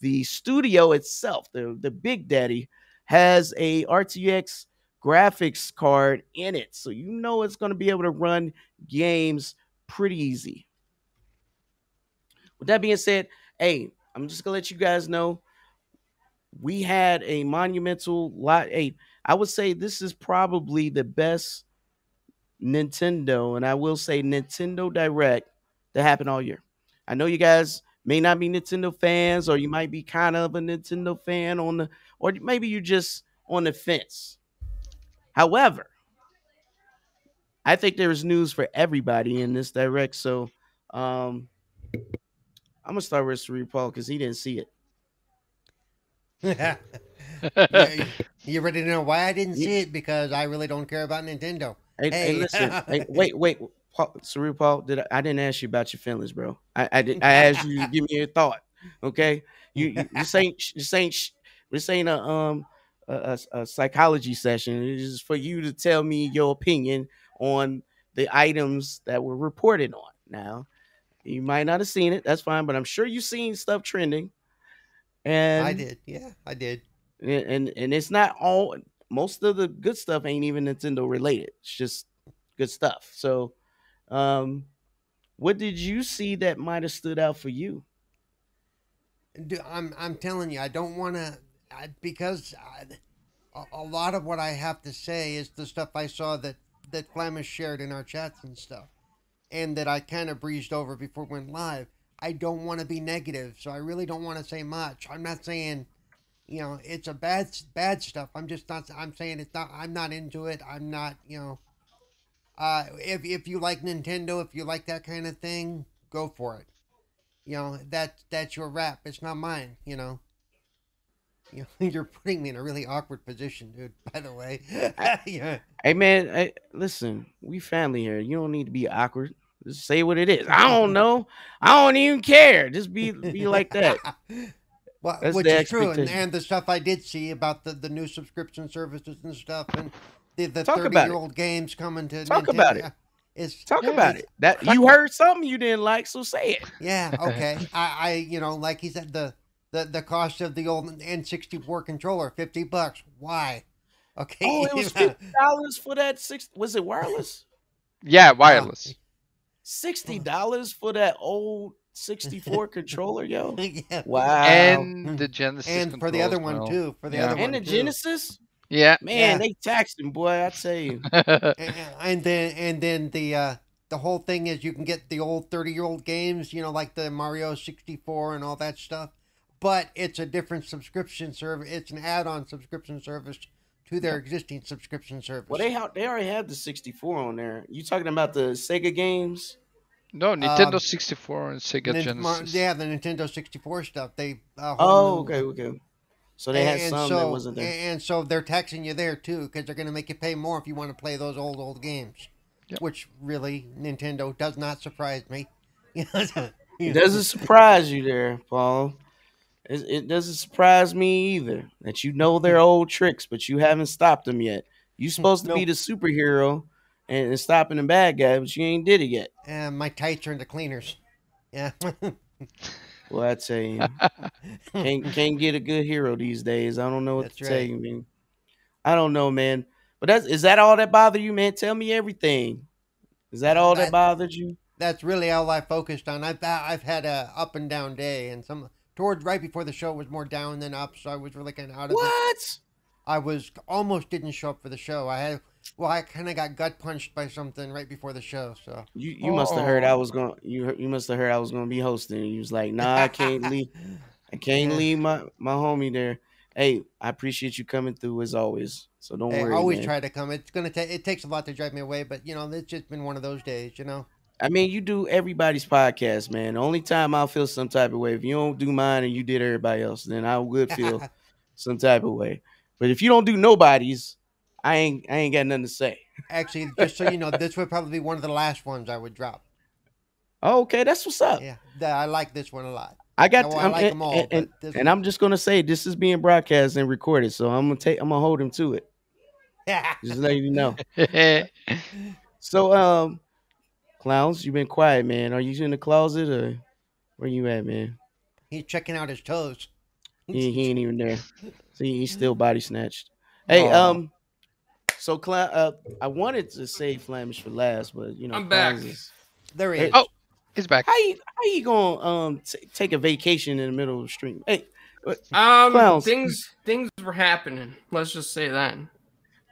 The studio itself, the the Big Daddy, has a RTX graphics card in it, so you know it's going to be able to run games pretty easy. With that being said, hey, I'm just gonna let you guys know we had a monumental lot. Hey, I would say this is probably the best Nintendo, and I will say Nintendo Direct that happened all year. I know you guys may not be Nintendo fans, or you might be kind of a Nintendo fan on the, or maybe you're just on the fence. However, I think there's news for everybody in this direct. So, um, I'm gonna start with Cerebral because he didn't see it. You, you ready to know why I didn't see it? Because I really don't care about Nintendo. Hey, hey, Hey. listen. hey, wait, wait. Paul, Cerebral Paul, did I, I didn't ask you about your feelings, bro. I I, did, I asked you to give me your thought. Okay, you, you this ain't this ain't this ain't a um a, a, a psychology session. It is for you to tell me your opinion on the items that were reported on. Now, you might not have seen it. That's fine, but I'm sure you've seen stuff trending. And I did. Yeah, I did. and and, and it's not all most of the good stuff ain't even Nintendo related. It's just good stuff. So um what did you see that might have stood out for you? I'm I'm telling you, I don't want to because I, a, lot of what I have to say is the stuff I saw that that Flamish shared in our chats and stuff, and that I kind of breezed over before we went live. I don't want to be negative, so I really don't want to say much. I'm not saying, you know, it's a bad bad stuff. I'm just not. I'm saying it's not. I'm not into it. I'm not. You know, uh, if if you like Nintendo, if you like that kind of thing, go for it you know that that's your rap it's not mine you know you know, you're putting me in a really awkward position dude by the way yeah Hey man, hey, listen, we family here. You don't need to be awkward. Just say what it is. I don't know. I don't even care. Just be be like that. well, That's which is true and, and the stuff i did see about the, the new subscription services and stuff and the, the Talk 30 about it. year old games coming to Talk Nintendo, about it. it's Talk Yeah, about it. That you heard something you didn't like, so say it. Yeah, okay. I, I, you know, like he said, the, the, the cost of the old N64 controller, fifty bucks. Why? Okay. Oh, it was fifty dollars for that six. Was it wireless? Yeah, wireless. Sixty dollars for that old sixty-four controller, yo. yeah. Wow. And the Genesis. And for the other one controls, too. For the Yeah. other and one the too. Genesis, Yeah. man, Yeah. they taxed him, boy. I tell you. And, and then and then the uh the whole thing is you can get the old 30 year old games, you know, like the Mario 64 and all that stuff. But it's a different subscription service. It's an add on subscription service to their existing subscription service. Well, they ha- they already have the sixty-four on there. You talking about the Sega games? No, Nintendo Um, 64 and Sega Nin- Mar- Genesis. yeah, the Nintendo 64 stuff. They uh, Oh, okay, okay. So they had some so, that wasn't there. And so they're taxing you there too, because they're going to make you pay more if you want to play those old old games. Yep. Which really, Nintendo does not surprise me. It doesn't surprise you there, Paul. It, it doesn't surprise me either that you know their old tricks, but you haven't stopped them yet. You're supposed to be the superhero and, and stopping the bad guy, but you ain't did it yet. And my tights are in the cleaners. Yeah. Well, I tell you, can't can't get a good hero these days. I don't know what That's to tell you, man. I don't know, man. But that's is that all that bothered you, man? Tell me everything. Is that all that That- bothered you? That's really all I focused on. I've I've had a up and down day, and some towards right before the show was more down than up, so I was really kind of out of it. What? I was almost didn't show up for the show. I had well, I kind of got gut punched by something right before the show, so You you must have heard I Oh. was going. You you must have heard I was going to be hosting. You was like, Nah, I can't leave. I can't Yeah. leave my my homie there. Hey, I appreciate you coming through as always. So don't Hey, I worry. always man. try to come. It's gonna take. It takes a lot to drive me away, but you know, it's just been one of those days. You know. I mean, you do everybody's podcast, man. The only time I'll feel some type of way if you don't do mine and you did everybody else, then I would feel some type of way. But if you don't do nobody's, I ain't I ain't got nothing to say. Actually, just so you know, this would probably be one of the last ones I would drop. Oh, okay, that's what's up. Yeah, I like this one a lot. I got I like and, 'em all, and, and, and I'm just gonna say this is being broadcast and recorded, so I'm gonna take I'm gonna hold him to it. Yeah. Just let you know. So, um, clowns, you've been quiet, man. Are you in the closet or where you at, man? He's checking out his toes. He, he ain't even there. See, he's still body snatched. Hey, um, so clown, uh, I wanted to say Flamish for last, but you know, I'm back. Is- There he is. Oh. He's back. How you how you gonna um t- take a vacation in the middle of the stream? Hey, Um, Clowns. things things were happening. Let's just say that.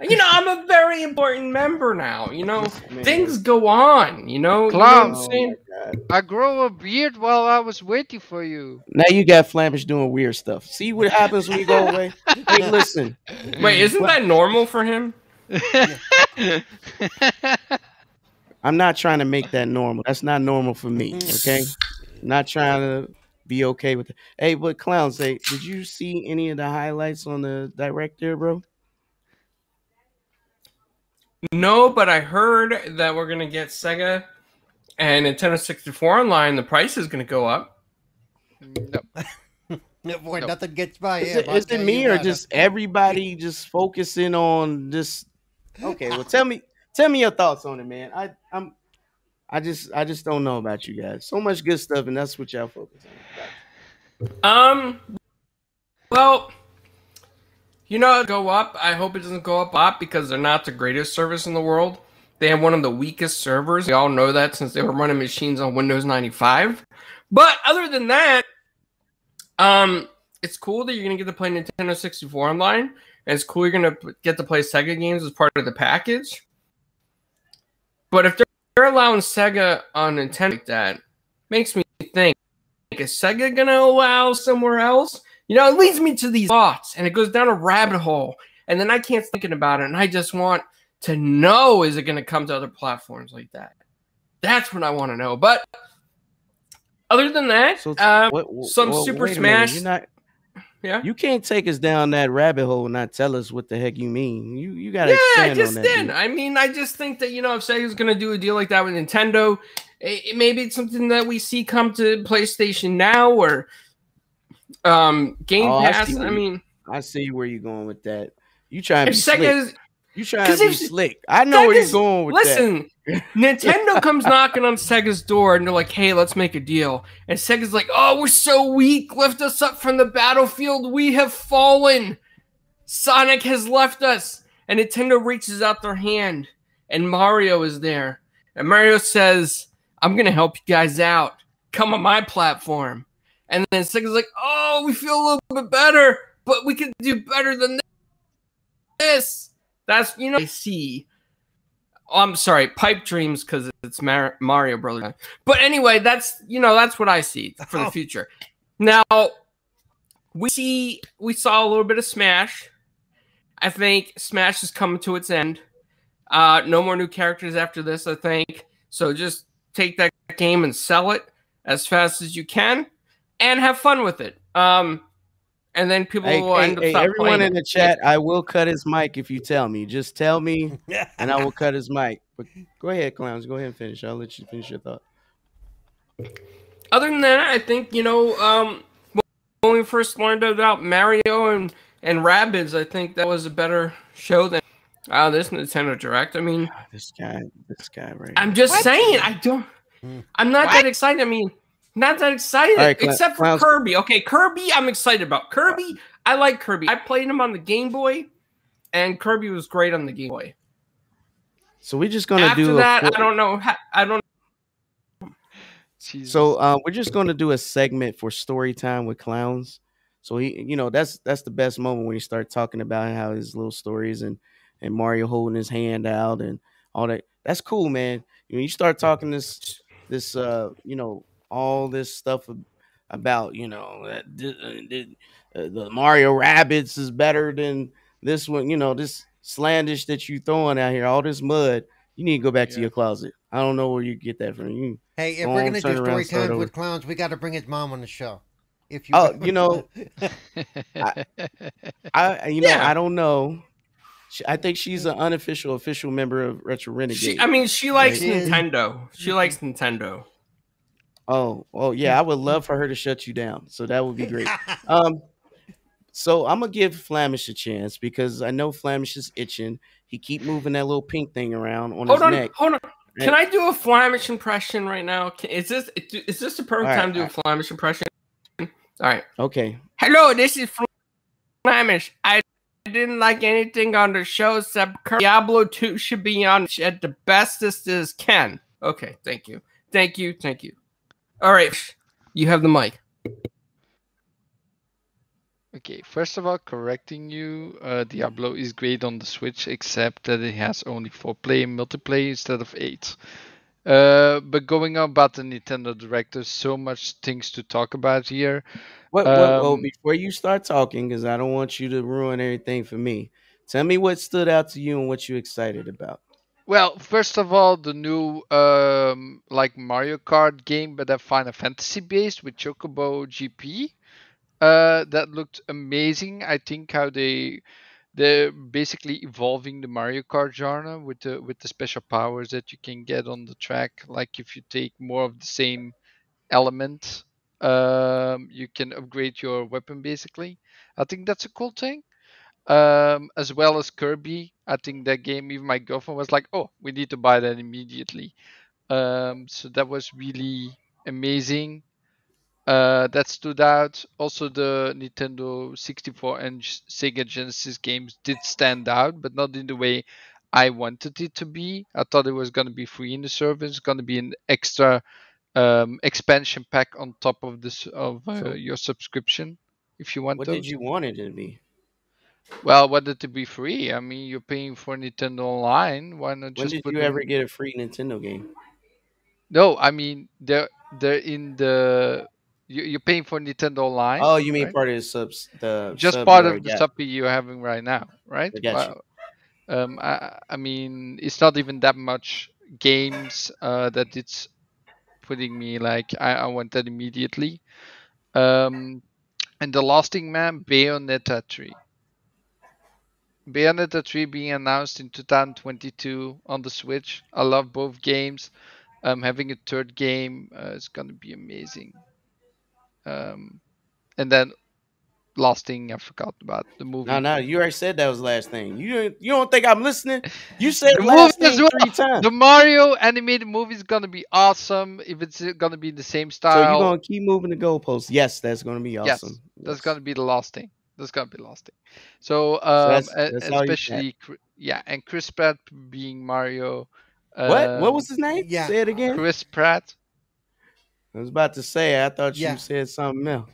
You know, I'm a very important member now. You know, man. things go on. You know, you know I'm saying? Oh my God. I grow a beard while I was waiting for you. Now you got Flamish doing weird stuff. See what happens when you go away? hey, listen. Wait, isn't that normal for him? I'm not trying to make that normal. That's not normal for me. Mm. Okay, not trying to be okay with it. Hey, but clowns, hey, did you see any of the highlights on the director, bro? No, but I heard that we're gonna get Sega and Nintendo 64 online. The price is gonna go up. No. No, boy, No. nothing gets by Is him. it, I'll is tell it me or just everybody just focusing on this? Okay, well, tell me, tell me your thoughts on it, man. I, I'm, I just, I just don't know about you guys. So much good stuff, and that's what y'all focus on. Um, well, you know, go up. I hope it doesn't go up up because they're not the greatest service in the world. They have one of the weakest servers. We all know that since they were running machines on Windows 95. But other than that, um, it's cool that you're gonna get to play Nintendo 64 online, it's cool you're gonna get to play Sega games as part of the package. But if they're, they're allowing Sega on Nintendo like that, makes me think: is Sega gonna allow somewhere else? You know, it leads me to these thoughts, and it goes down a rabbit hole, and then I can't thinking about it, and I just want to know: is it gonna come to other platforms like that? That's what I want to know. But other than that, So, um, what- what- some well, Super Smash- You're not, yeah. you can't take us down that rabbit hole and not tell us what the heck you mean. You, you gotta Yeah, I expand just on that. did. dude. I mean, I just think that you know, if Sega's going to do a deal like that with Nintendo, it, it- maybe it's something that we see come to PlayStation now or um Game Oh, Pass. I, you- mean, I see where you're going with that. You trying to if be slick. Sega's You trying to be slick. I know where you're going with that. listen, Nintendo comes knocking on Sega's door and they're like, "Hey, let's make a deal." And Sega's like, "Oh, we're so weak. Lift us up from the battlefield. We have fallen. Sonic has left us." And Nintendo reaches out their hand, and Mario is there. And Mario says, "I'm gonna help you guys out. Come on my platform." And then Sega's like, "Oh, we feel a little bit better, but we can do better than this." That's you know I see. Oh, I'm sorry, pipe dreams because it's Mar- Mario Brothers. But anyway, that's you know that's what I see for the Oh. future. Now we see we saw a little bit of Smash. I think Smash is coming to its end. Uh, no more new characters after this. I think so. Just take that game and sell it as fast as you can, and have fun with it. Um, and then people Hey, will hey, end up hey, stop everyone playing in it. the chat, I will cut his mic if you tell me. Just tell me, and I will cut his mic. But go ahead, clowns. Go ahead and finish. I'll let you finish your thought. other than that, I think you know um, when we first learned about Mario and and Rabbids, I think that was a better show than uh, this Nintendo Direct. I mean, This guy, this guy right. I'm just What? saying, I don't. I'm not that excited. I mean, not that excited, All right, Cla- except for Clowns- Kirby. Okay, Kirby, I'm excited about Kirby. I like Kirby. I played him on the Game Boy, and Kirby was great on the Game Boy. so we're just gonna After do. that, a, I don't know. I don't. Jesus. So uh, we're just gonna do a segment for story time with clowns. So he, you know, that's that's the best moment when you start talking about how his little stories and and Mario holding his hand out and all that. That's cool, man. When you start talking this this uh you know all this stuff about you know that th- uh, th- uh, the Mario Rabbids is better than this one. You know this slandish that you throwing out here, all this mud. You need to go back to your closet. I don't know where you get that from. You Hey, if we're gonna do around, story start time with clowns, we got to bring his mom on the show. If you, Oh, you know, I you know I don't know. She, I think she's an unofficial official member of Retro Renegade. She, I mean, she likes She is. Nintendo. She likes Nintendo. Oh, oh yeah, I would love for her to shut you down. So that would be great. Um, so I'm gonna give Flamish a chance because I know Flamish is itching. He keep moving that little pink thing around on Hold his on, neck. hold on. Can I do a Flamish impression right now? Can, is this is this the perfect right, time to do a Flamish impression? All right. Okay. Hello, this is Flamish. I didn't like anything on the show except Diablo 2 should be on at the bestest as can. Okay, thank you. Thank you. Thank you. All right. You have the mic. Okay, first of all, correcting you, uh, Diablo is great on the Switch, except that it has only four player multiplayer instead of eight. Uh, but going on about the Nintendo Direct, there's so much things to talk about here. What, what oh, Um, before you start talking, because I don't want you to ruin everything for me. Tell me what stood out to you and what you're excited about. Well, first of all, the new um, like Mario Kart game, but a Final Fantasy based with Chocobo GP. Uh, that looked amazing. I think how they they're basically evolving the Mario Kart genre with the with the special powers that you can get on the track. Like if you take more of the same element, um, you can upgrade your weapon basically. I think that's a cool thing. Um, as well as Kirby, I think that game. Even my girlfriend was like, "Oh, we need to buy that immediately." Um, so that was really amazing. Uh, that stood out. Also, the Nintendo 64 and Sega Genesis games did stand out, but not in the way I wanted it to be. I thought it was going to be free in the service, going to be an extra um, expansion pack on top of this of uh, So- your subscription if you want What those. did you want it to be? Well, want it to be free? I mean, you're paying for Nintendo Online. Why not When just did put you them- ever get a free Nintendo game? No, I mean they're they're in the you, you're paying for Nintendo Online. Oh, you mean right? part of the subs? The just sub part of the suppy you're having right now, right? I. Well, um, I, I mean, it's not even that much games uh, that it's putting me like I, I want that immediately. Um, and the lasting man, Bayonetta 3. Bayonetta 3 being announced in 2022 on the Switch. I love both games. Um, having a third game uh, is gonna be amazing. Um, and then last thing I forgot about the movie. No, no, you already said that was the last thing. You you don't think I'm listening? You said The last movie thing well. three times. The Mario animated movie is gonna be awesome if it's gonna be the same style. So you're gonna keep moving the goalposts? Yes, that's gonna be awesome. Yes, awesome. That's gonna be the last thing. That's gonna be the last thing. So, um, that's- e- that's all you got. especially yeah, and Chris Pratt being Mario. what? What um, was his name? yeah. Say it again. Chris Pratt? I was about to say. I thought Yeah. you said something else.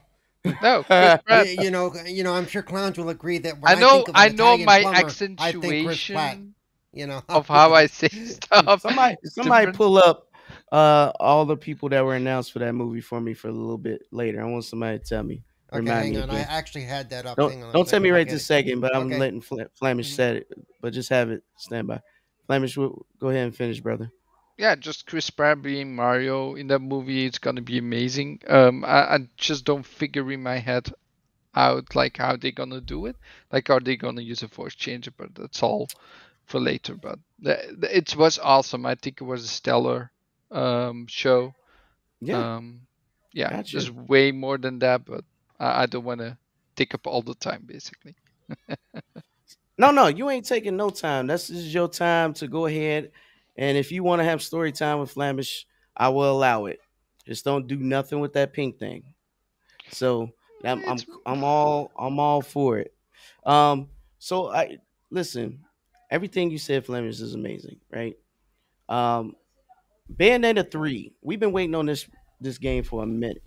No, Chris Pratt. You know, you know, I'm sure clowns will agree that when I I, know, think of an I know Italian my plumber, I think Chris Pratt. accentuation You know, of how I say stuff. Somebody, somebody different. pull up uh all the people that were announced for that movie for me for a little bit later. I want somebody to tell me. Okay, Remind hang me on. I actually had that up. Don't Hang on don't tell me right this it. second, but I'm Okay. letting Fl- Flamish said it. But just have it stand by. Flamish, w- go ahead and finish, brother. yeah, just Chris Pratt being Mario in that movie, it's gonna be amazing. Um, I, I just don't figure in my head out like how they're gonna do it. Like, are they gonna use a voice changer? But that's all for later. But the, the- it was awesome. I think it was a stellar um show. Yeah, Um, yeah, Gotcha. just way more than that. But I, I don't want to take up all the time, basically. no, no, you ain't taking no time. This is your time to go ahead, and if you want to have story time with Flamish, I will allow it. Just don't do nothing with that pink thing. So I'm I'm, I'm all I'm all for it. Um, so I listen. Everything you said, Flamish, is amazing, right? Um, Bayonetta three. We've been waiting on this this game for a minute.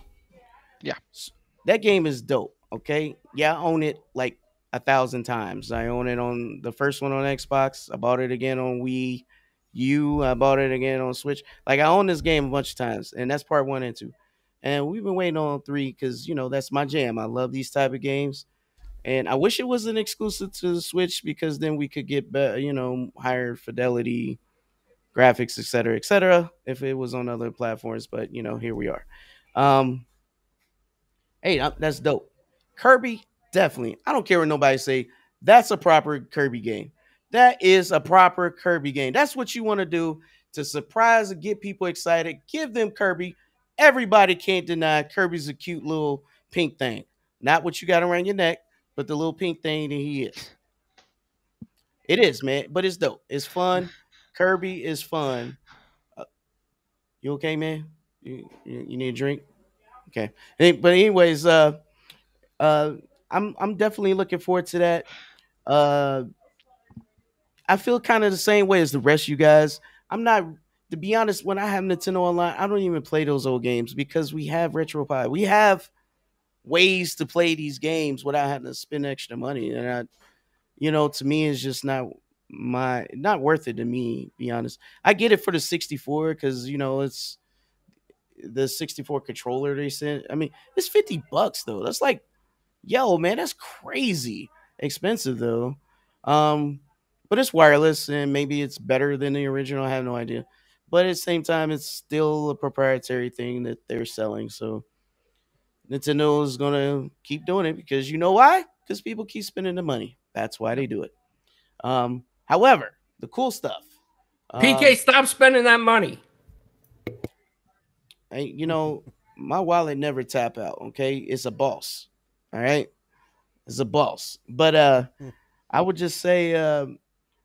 Yeah. S- that game is dope. Okay, yeah, I own it like a thousand times. I own it on the first one on Xbox. I bought it again on Wii U. I bought it again on Switch. Like I own this game a bunch of times, and that's part one and two. And we've been waiting on three because you know that's my jam. I love these type of games, and I wish it was an exclusive to the Switch because then we could get better, you know, higher fidelity graphics, et cetera, et cetera, if it was on other platforms. But you know, here we are. Um, hey, that's dope. Kirby, definitely. I don't care what nobody say. That's a proper Kirby game. That is a proper Kirby game. That's what you want to do to surprise and get people excited. Give them Kirby. Everybody can't deny Kirby's a cute little pink thing. Not what you got around your neck, but the little pink thing that he is. It is, man, but it's dope. It's fun. Kirby is fun. Uh, you okay, man? You, you, you need a drink? Okay. But anyways, uh, uh, I'm I'm definitely looking forward to that. Uh, I feel kind of the same way as the rest of you guys. I'm not, to be honest, when I have Nintendo Online, I don't even play those old games because we have RetroPie. We have ways to play these games without having to spend extra money, and I, you know, to me, it's just not my not worth it to me. Be honest, I get it for the 64 because you know it's the 64 controller they sent. I mean, it's 50 bucks though. That's like, yo, man, that's crazy expensive though. Um, but it's wireless and maybe it's better than the original. I have no idea. But at the same time, it's still a proprietary thing that they're selling. So Nintendo is gonna keep doing it because you know why? Because people keep spending the money. That's why they do it. Um, however, the cool stuff. PK, um, stop spending that money. Hey, you know, my wallet never tap out. Okay, it's a boss. All right, it's a boss. But uh, I would just say, uh,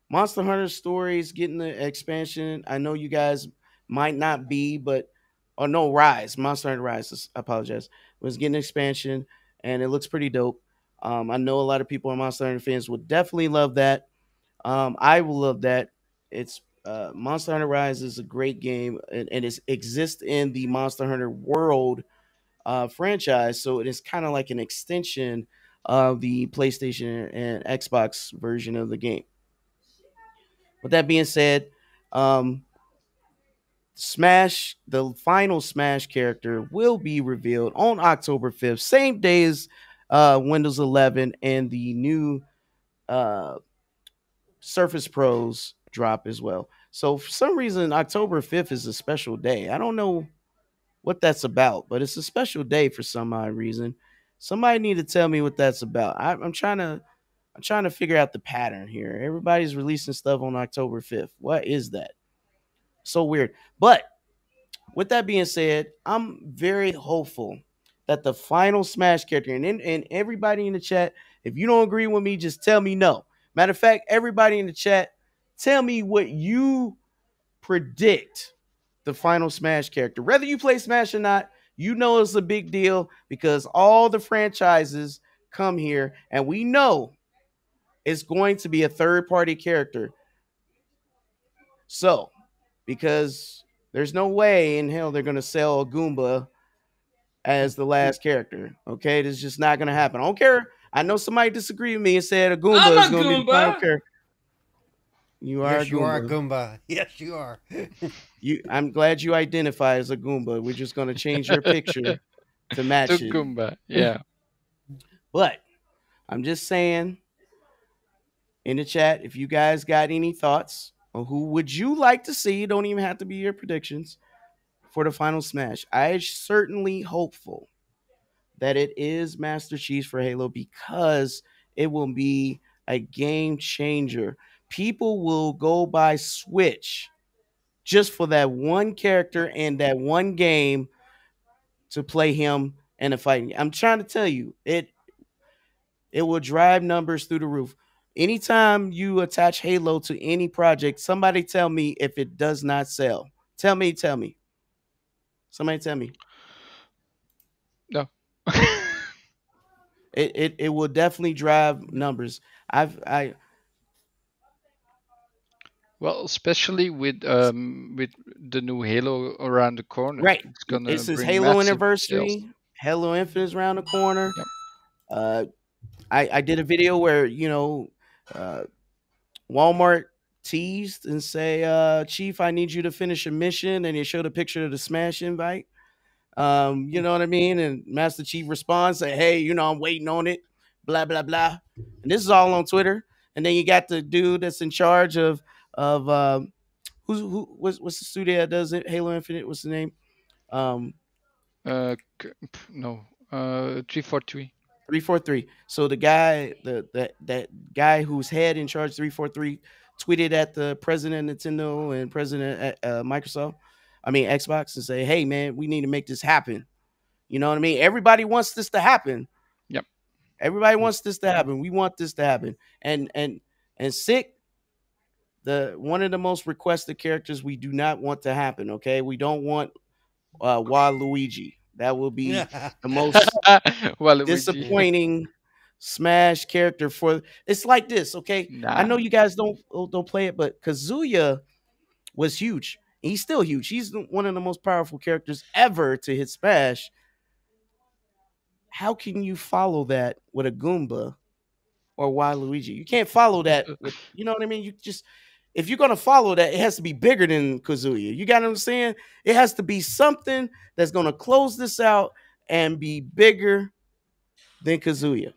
Monster Hunter Stories getting the expansion. I know you guys might not be, but or no, Rise, Monster Hunter Rise. I apologize. Was getting expansion, and it looks pretty dope. Um, I know a lot of people are Monster Hunter fans would definitely love that. Um, I will love that. It's uh, Monster Hunter Rise is a great game, and, and it exists in the Monster Hunter world uh, franchise. So it is kind of like an extension of the PlayStation and Xbox version of the game. With that being said, um, Smash, the final Smash character, will be revealed on October 5th, same day as uh, Windows 11 and the new uh, Surface Pros drop as well. So for some reason, October 5th is a special day. I don't know what that's about, but it's a special day for some odd reason. Somebody need to tell me what that's about. I, I'm trying to I'm trying to figure out the pattern here. Everybody's releasing stuff on October 5th. What is that? So weird. But with that being said, I'm very hopeful that the final Smash character, and, and everybody in the chat, if you don't agree with me, just tell me no. Matter of fact, everybody in the chat, tell me what you predict the final Smash character. Whether you play Smash or not, you know it's a big deal because all the franchises come here, and we know it's going to be a third party character. So, because there's no way in hell they're going to sell a Goomba as the last character. Okay, this is just not going to happen. I don't care. I know somebody disagreed with me and said a Goomba I'm is going to be the final character. You are yes, a you are a Goomba. Yes, you are. You, I'm glad you identify as a Goomba. We're just going to change your picture to match To it. Goomba. Yeah. But I'm just saying in the chat, if you guys got any thoughts or who would you like to see, don't even have to be your predictions for the final smash. I certainly hopeful that it is Master Chief for Halo because it will be a game changer. People will go buy Switch just for that one character and that one game to play him in a fighting. I'm trying to tell you, it it will drive numbers through the roof. Anytime you attach Halo to any project, somebody tell me if it does not sell. Tell me, tell me. Somebody tell me. No. It it, it will definitely drive numbers. I've I well, especially with um with the new Halo around the corner. right. It's gonna This is Halo anniversary. sales. Halo Infinite is around the corner. Yep. Uh, I I did a video where you know, uh, Walmart teased and say, uh, "Chief, I need you to finish a mission," and they showed a picture of the Smash invite. Um, you know what I mean? And Master Chief responds, say, "Hey, you know, I'm waiting on it." Blah blah blah. And this is all on Twitter. And then you got the dude that's in charge of of um, who's who what's, what's the studio that does it? Halo Infinite. What's the name? Um, Uh, no. Uh, three four three. Three four three. So the guy, the that that guy who's head in charge three four three, tweeted at the president of Nintendo and president at uh, Microsoft, I mean Xbox, and say, "Hey man, we need to make this happen." You know what I mean? Everybody wants this to happen. Yep. Everybody wants this to happen. We want this to happen. And and and sick. The one of the most requested characters we do not want to happen. Okay, we don't want uh, Waluigi. That will be the most well, disappointing smash character for it's like this okay? I know you guys don't don't play it but kazuya was huge. He's still huge. He's one of the most powerful characters ever to hit smash. How can you follow that with a goomba or Waluigi? you can't follow that with, you know what i mean? You just if you're gonna follow that it has to be bigger than kazuya you got what i'm saying it has to be something that's gonna close this out and be bigger than Kazuya.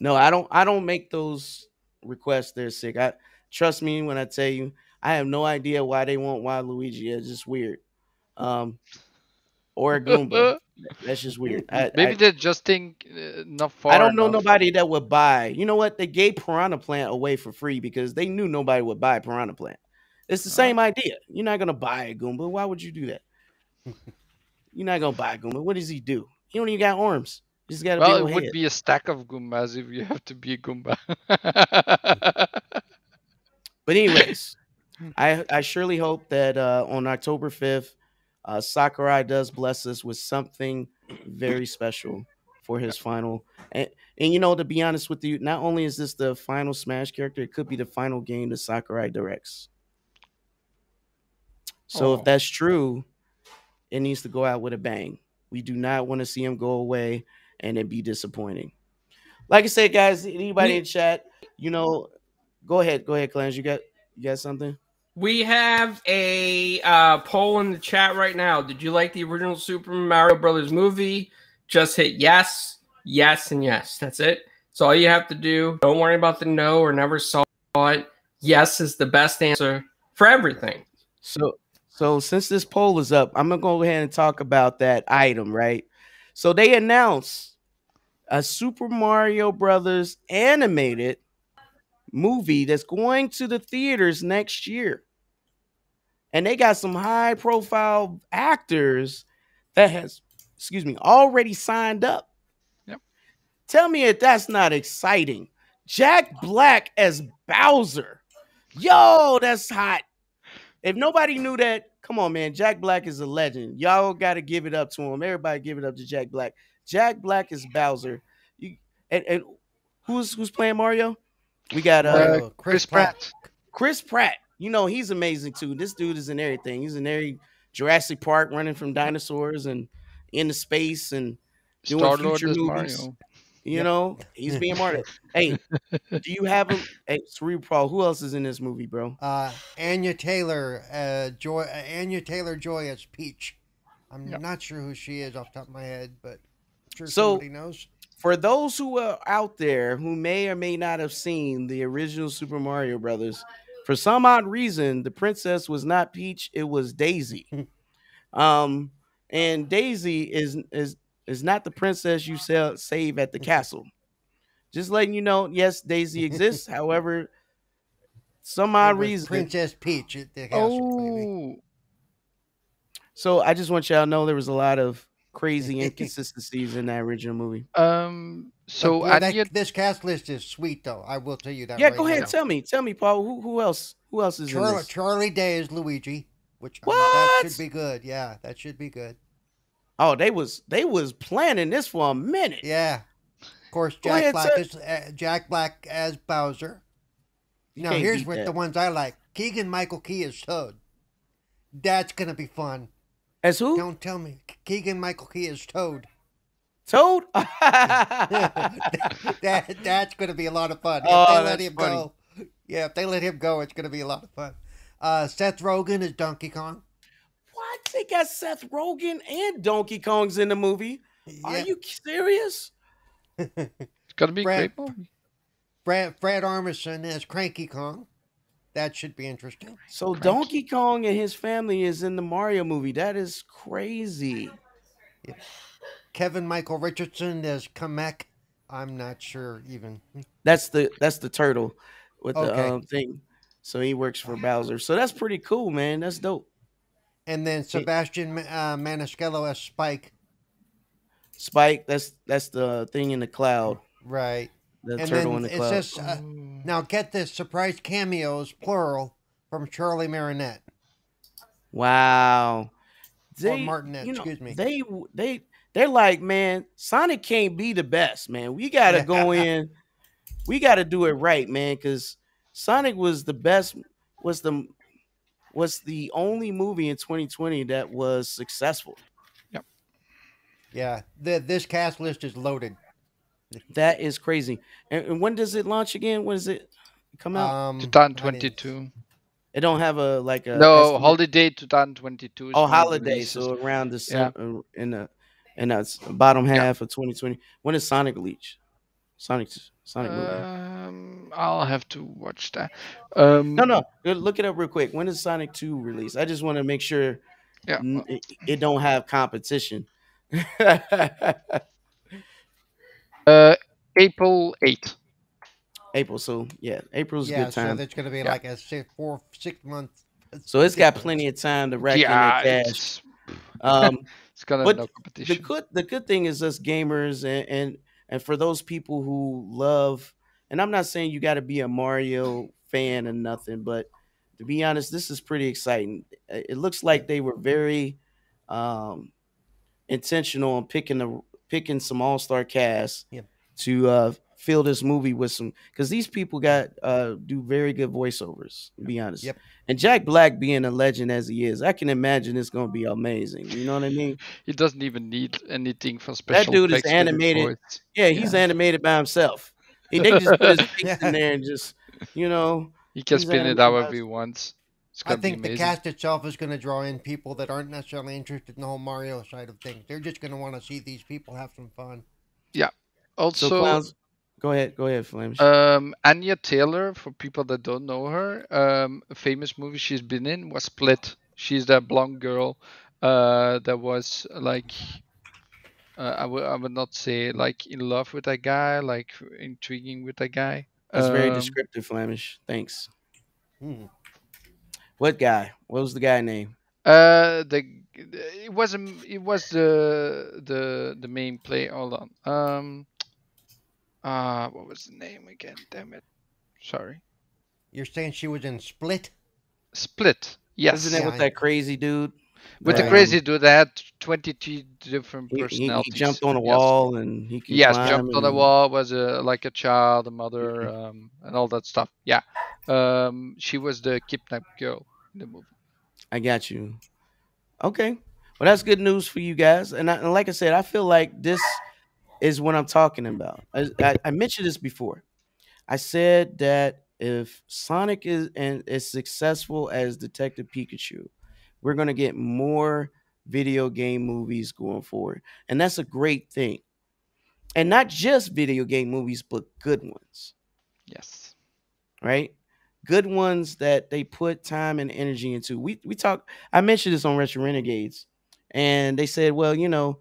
No, I don't. I don't make those requests. they're sick. I trust me when I tell you, I have no idea why they want Waluigi. It's just weird. Um, or a Goomba. That's just weird. I, Maybe I, they're just think uh, not far. I don't know enough. nobody that would buy. You know what? They gave Piranha Plant away for free because they knew nobody would buy Piranha Plant. It's the Uh. same idea. You're not gonna buy a Goomba. Why would you do that? You're not gonna buy a Goomba. What does he do? He don't even got arms. He's got a Well, it would head. be a stack of Goombas if you have to be a Goomba. But anyways, I I surely hope that uh, on October fifth, uh, Sakurai does bless us with something very special for his final. And and you know, to be honest with you, not only is this the final Smash character, it could be the final game that Sakurai directs. So Oh. if that's true, it needs to go out with a bang. We do not want to see him go away and it be disappointing. Like I said, guys, anybody in chat, you know, go ahead, go ahead, Clarence. You got you got something? We have a uh, poll in the chat right now. Did you like the original Super Mario Brothers movie? Just hit yes, yes, and yes. That's it. That's all you have to do. Don't worry about the no or never saw it. Yes is the best answer for everything. So so since this poll is up, I'm gonna go ahead and talk about that item, right? So they announced a Super Mario Brothers animated movie that's going to the theaters next year. And they got some high profile actors that has excuse me already signed up. Yep. Tell me if that's not exciting. Jack Black as Bowser. Yo, that's hot. If nobody knew that, come on, man. Jack Black is a legend. Y'all got to give it up to him. Everybody give it up to Jack Black. Jack Black is Bowser. You and, and who's who's playing Mario? We got uh, Mario, Chris Pratt. Chris Pratt. You know he's amazing too. This dude is in everything. He's in every Jurassic Park, running from dinosaurs and into space, and doing Star Lord future movies. Mario. you Yep. know he's being Mario. hey, do you have him? Hey, Cerebral. Who else is in this movie, bro? Uh, Anya Taylor, uh, Joy, uh, Anya Taylor Joy as Peach. I'm Yep. not sure who she is off the top of my head, but I'm sure So- somebody knows. For those who are out there who may or may not have seen the original Super Mario Brothers, for some odd reason, the princess was not Peach; it was Daisy. um, and Daisy is is is not the princess you sell, save at the castle. Just letting you know, yes, Daisy exists. However, some odd reason. Princess Peach at the castle, baby. Oh, So I just want y'all to know there was a lot of crazy inconsistencies in that original movie. um. So But, boy, that- Anya, this cast list is sweet, though. I will tell you that. Yeah, right go ahead, now. tell me, tell me, Paul. Who who else? Who else is in Charlie, this? Charlie Day is Luigi, which I mean, that should be good. Yeah, that should be good. Oh, they was they was planning this for a minute. Yeah. Of course, Jack ahead, Black sir. is uh, Jack Black as Bowser. You Now here's what that. the ones I like. Keegan Michael Key is Toad. That's gonna be fun. As who? Don't tell me. Keegan Michael Key is Toad. Toad? that that's gonna be a lot of fun. If Oh, they let him funny. go. Yeah, if they let him go, it's gonna be a lot of fun. Uh, Seth Rogen is Donkey Kong. what? They got Seth Rogen and Donkey Kong's in the movie. Are you serious? it's gonna be a Brad- great movie. Fred, Fred Armisen as Cranky Kong. That should be interesting. So Cranky. Donkey Kong and his family is in the Mario movie. That is crazy. Kevin Michael Richardson as Kamek. I'm not sure even. That's the that's the turtle with the um, thing. So he works for Bowser. So that's pretty cool, man. That's dope. And then Sebastian uh, Maniscalco as Spike. Spike, that's that's the thing in the cloud. Right. The and turtle in the it cloud. says, uh, now get this surprise cameos, plural, from Charlie Marinette. Wow. Martinet, you know, excuse me. They they they're like, man, Sonic can't be the best, man. We gotta Yeah. go in. We gotta do it right, man, because Sonic was the best, was the was the only movie in 2020 that was successful. Yep. Yeah, the, this cast list is loaded. That is crazy. And, and when does it launch again? When does it come out? Um, 2022. it don't have a like a No, estimate? holiday 2022. is Oh, holiday. releases. So around December in the in the bottom half of 2020. When is Sonic Leech? Sonic Sonic movie. Um, I'll have to watch that. Um, No, no. uh, Look it up real quick. When is Sonic 2 release? I just want to make sure Yeah. n- it, it don't have competition. uh, April 8th. April, so yeah, April's a yeah, so time. that's going to be Yeah. like a six, four, six month. So it's got plenty of time to rack in yeah, that cash. it's, Um, it's gonna but no the good the good thing is us gamers and and, and for those people who love and I'm not saying you got to be a Mario fan or nothing, but to be honest, this is pretty exciting. It it looks like they were very um, intentional on picking the picking some all star cast Yep. to uh, fill this movie with some because these people got uh, do very good voiceovers. To be honest, Yep. and Jack Black being a legend as he is, I can imagine it's going to be amazing. You know what I mean? He doesn't even need anything for special. That dude is effects with his animated. voice. Yeah, he's animated by himself. He they just put his face in there and just, you know, He can spin it animated however he wants. It's I think the cast itself is going to draw in people that aren't necessarily interested in the whole Mario side of things. They're just going to want to see these people have some fun. Yeah. also, clowns. Go ahead, go ahead, Flamish. um, Anya Taylor, for people that don't know her, um, a famous movie she's been in was Split. She's that blonde girl uh, that was like, uh, I would I would not say like in love with that guy, like intriguing with that guy. That's very Um, descriptive, Flamish. Thanks. Hmm. What guy? What was the guy name? Uh, the it was a, it was the the the main play. Hold on. Um, uh, what was the name again? Damn it. Sorry. You're saying she was in Split? Split. Yes. Isn't it Yeah, with I- that crazy dude? With the crazy dude that had 22 different He, he- he personalities. jumped on a Yes. wall and he can Yes, climb jumped on a wall, was a, like a child, a mother, um, and all that stuff. Yeah. Um, she was the kidnapped girl movie. I got you. Okay. Well, that's good news for you guys. And, I, and like I said, I feel like this is what I'm talking about. I, I, I mentioned this before. I said that if Sonic is and is successful as Detective Pikachu, we're gonna get more video game movies going forward, and that's a great thing. And not just video game movies, but good ones Yes. right? Good ones that they put time and energy into. We we talk. I mentioned this on Retro Renegades, and they said, well, you know,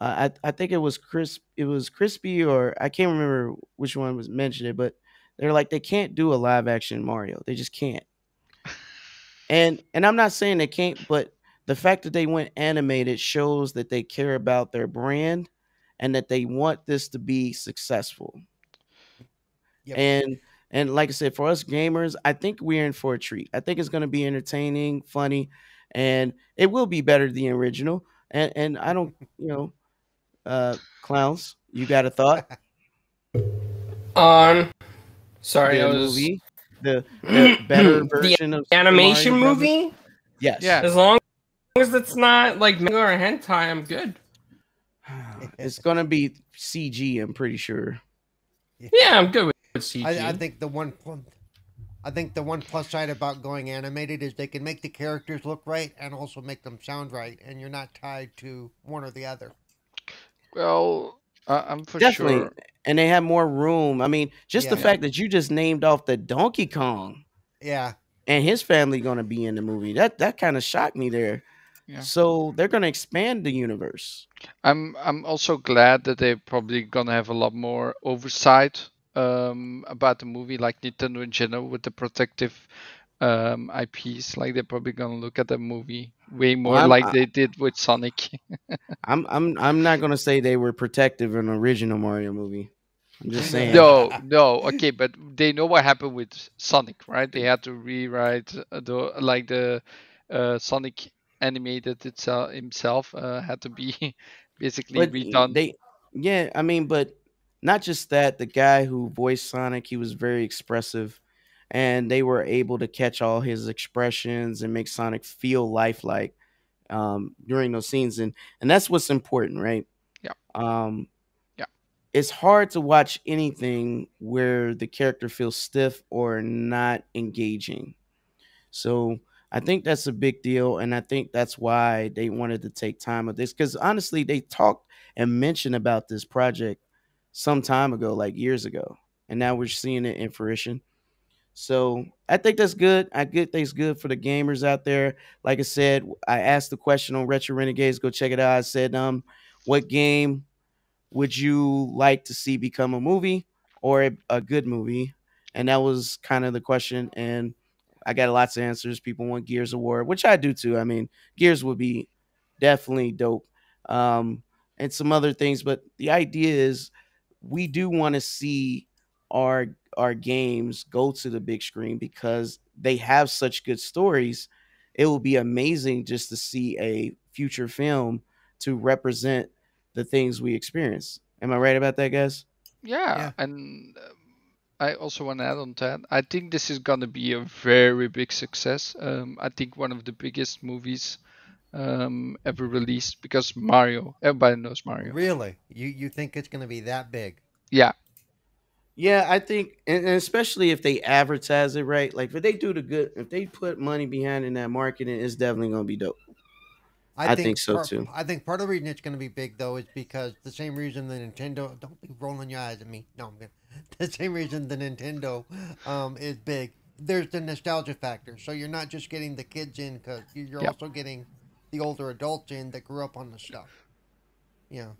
uh, I I think it was Chris, it was Crispy, or I can't remember which one was mentioned it, but they're like they can't do a live action Mario. They just can't. And and I'm not saying they can't, but the fact that they went animated shows that they care about their brand and that they want this to be successful. Yep. And and like I said, for us gamers, I think we're in for a treat. I think it's going to be entertaining, funny, and it will be better than the original. And and I don't, you know, uh, clowns, you got a thought? On. Sorry, the I was movie, the, the better The version of animation Mario Brothers? movie. Yes. Yeah. As long as it's not like manga or hentai, I'm good. It's gonna be CG. I'm pretty sure. Yeah, I'm good with, with CG. I, I think the one I think the one plus side about going animated is they can make the characters look right and also make them sound right, and you're not tied to one or the other. Well, uh, I'm for sure. Definitely. sure. And they have more room. I mean, just the fact that you just named off the Donkey Kong Yeah, and his family gonna be in the movie. That that kind of shocked me there. Yeah. So they're gonna expand the universe. I'm I'm also glad that they're probably gonna have a lot more oversight um, about the movie, like Nintendo in general, with the protective um, IPs. Like they're probably gonna look at the movie way more I'm- like I- they did with Sonic. I'm I'm I'm not gonna say they were protective in the original Mario movie. I'm just saying. no, no, okay, but they know what happened with Sonic, right? They had to rewrite the like the uh, Sonic animated itself himself uh, had to be basically but redone. they yeah i mean but not just that the guy who voiced sonic he was very expressive and they were able to catch all his expressions and make sonic feel lifelike um, during those scenes and and that's what's important right Yeah. um Yeah. it's hard to watch anything where the character feels stiff or not engaging so I think that's a big deal, and I think that's why they wanted to take time with this. Because honestly, they talked and mentioned about this project some time ago, like years ago. and now we're seeing it in fruition. So I think that's good. I think it's good for the gamers out there. Like I said, I asked the question on Retro Renegades. Go check it out. I said, um, what game would you like to see become a movie or a, a good movie? And that was kind of the question. And I got lots of answers. People want Gears of War, which I do too. I mean, Gears would be definitely dope. Um, and some other things, but the idea is we do want to see our our games go to the big screen because they have such good stories. It will be amazing just to see a future film to represent the things we experience. Am I right about that, guys? Yeah, Yeah. and um, I also want to add on that. I think this is gonna be a very big success. Um, I think one of the biggest movies um, ever released because Mario. Everybody knows Mario. Really? You you think it's going to be that big? Yeah, Yeah, I think, and, and especially if they advertise it right, like if they do the good, if they put money behind in that marketing, it's definitely gonna be dope. I think so, part- too. I think part of the reason it's going to be big though is because the same reason the Nintendo. Don't be rolling your eyes at me. No, I'm gonna. The same reason the Nintendo um, is big. There's the nostalgia factor. So you're not just getting the kids in because you're Yep. also getting the older adults in that grew up on the stuff. Yeah.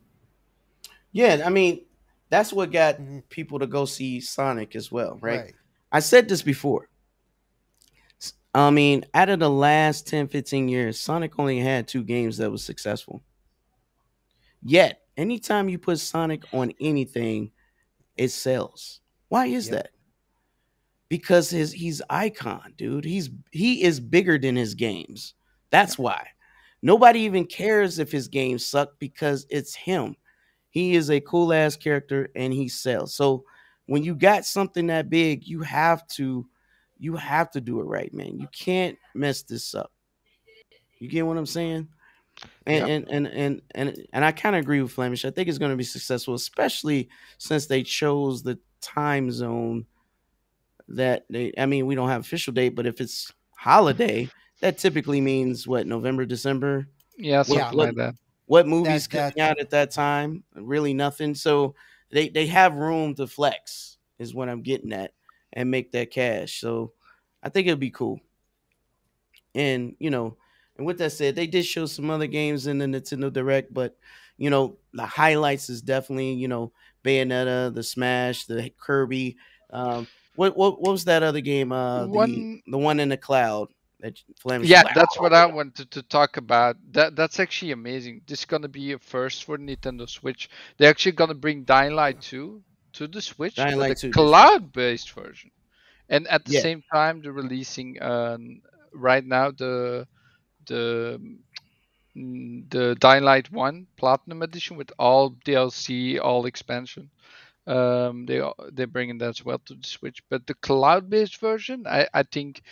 Yeah, I mean, that's what got Mhm. people to go see Sonic as well, right? Right. I said this before. I mean, out of the last 10, 15 years, Sonic only had two games that was successful. Yet, anytime you put Sonic on anything, it sells. Why is Yep. that? Because his he's icon, dude. He's he is bigger than his games. That's why. Nobody even cares if his game suck because it's him. He is a cool ass character and he sells. So when you got something that big, you have to you have to do it right, man. You can't mess this up. You get what I'm saying? And Yep. and, and and and and I kind of agree with Flamish. I think it's going to be successful, especially since they chose the time zone that they. I mean, we don't have official date, but if it's holiday, that typically means what November, December. yeah, something Yeah. like that. What movies That- coming out at that time? Really nothing. So they they have room to flex, is what I'm getting at, and make that cash. So I think it'll be cool. And you know, and with that said, they did show some other games in the Nintendo Direct, but you know, the highlights is definitely you know Bayonetta, the Smash, the Kirby. Um, what what what was that other game? Uh, the One- the one in the cloud Flamish. Yeah, that's "Oh, what I wanted to talk about. That that's actually amazing. This is gonna be a first for Nintendo Switch. They're actually gonna bring Dying Light 2 to the Switch, Dying Light a 2 cloud-based version. And at the Yeah. same time, they're releasing um, right now the the mm, the Dying Light 1 Platinum Edition with all DLC, all expansion. Um, they they're bringing that as well to the Switch. But the cloud-based version, I I think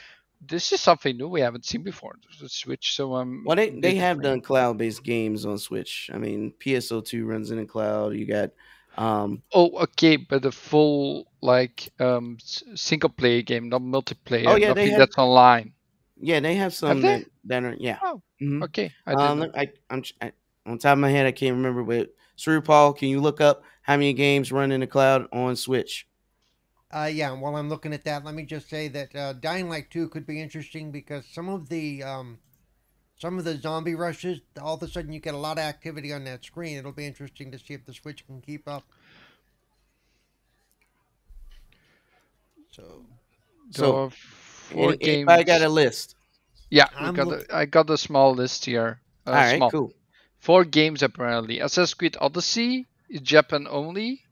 this is something new we haven't seen before the Switch. So um, Well, they, they have done cloud based games on Switch. I mean, PSO2 runs in the cloud. You got, um, Oh, okay, but the full like um single player game, not multiplayer. Oh, yeah, they have- that's online. yeah, they have some they? that, that are, yeah. Oh, Mhm. Okay, I Um. I, I'm I, on top of my head, I can't remember, but Sir Paul, can you look up how many games run in the cloud on Switch? Uh, yeah, and while I'm looking at that, let me just say that uh, Dying Light 2 could be interesting because some of the um, some of the zombie rushes, all of a sudden you get a lot of activity on that screen. It'll be interesting to see if the Switch can keep up. So, There So, are four Any- games. anybody got a list? Yeah, we I'm got look- a, I got a small list here. Uh, All right, small. cool. Four games apparently. Assassin's Creed Odyssey is Japan only.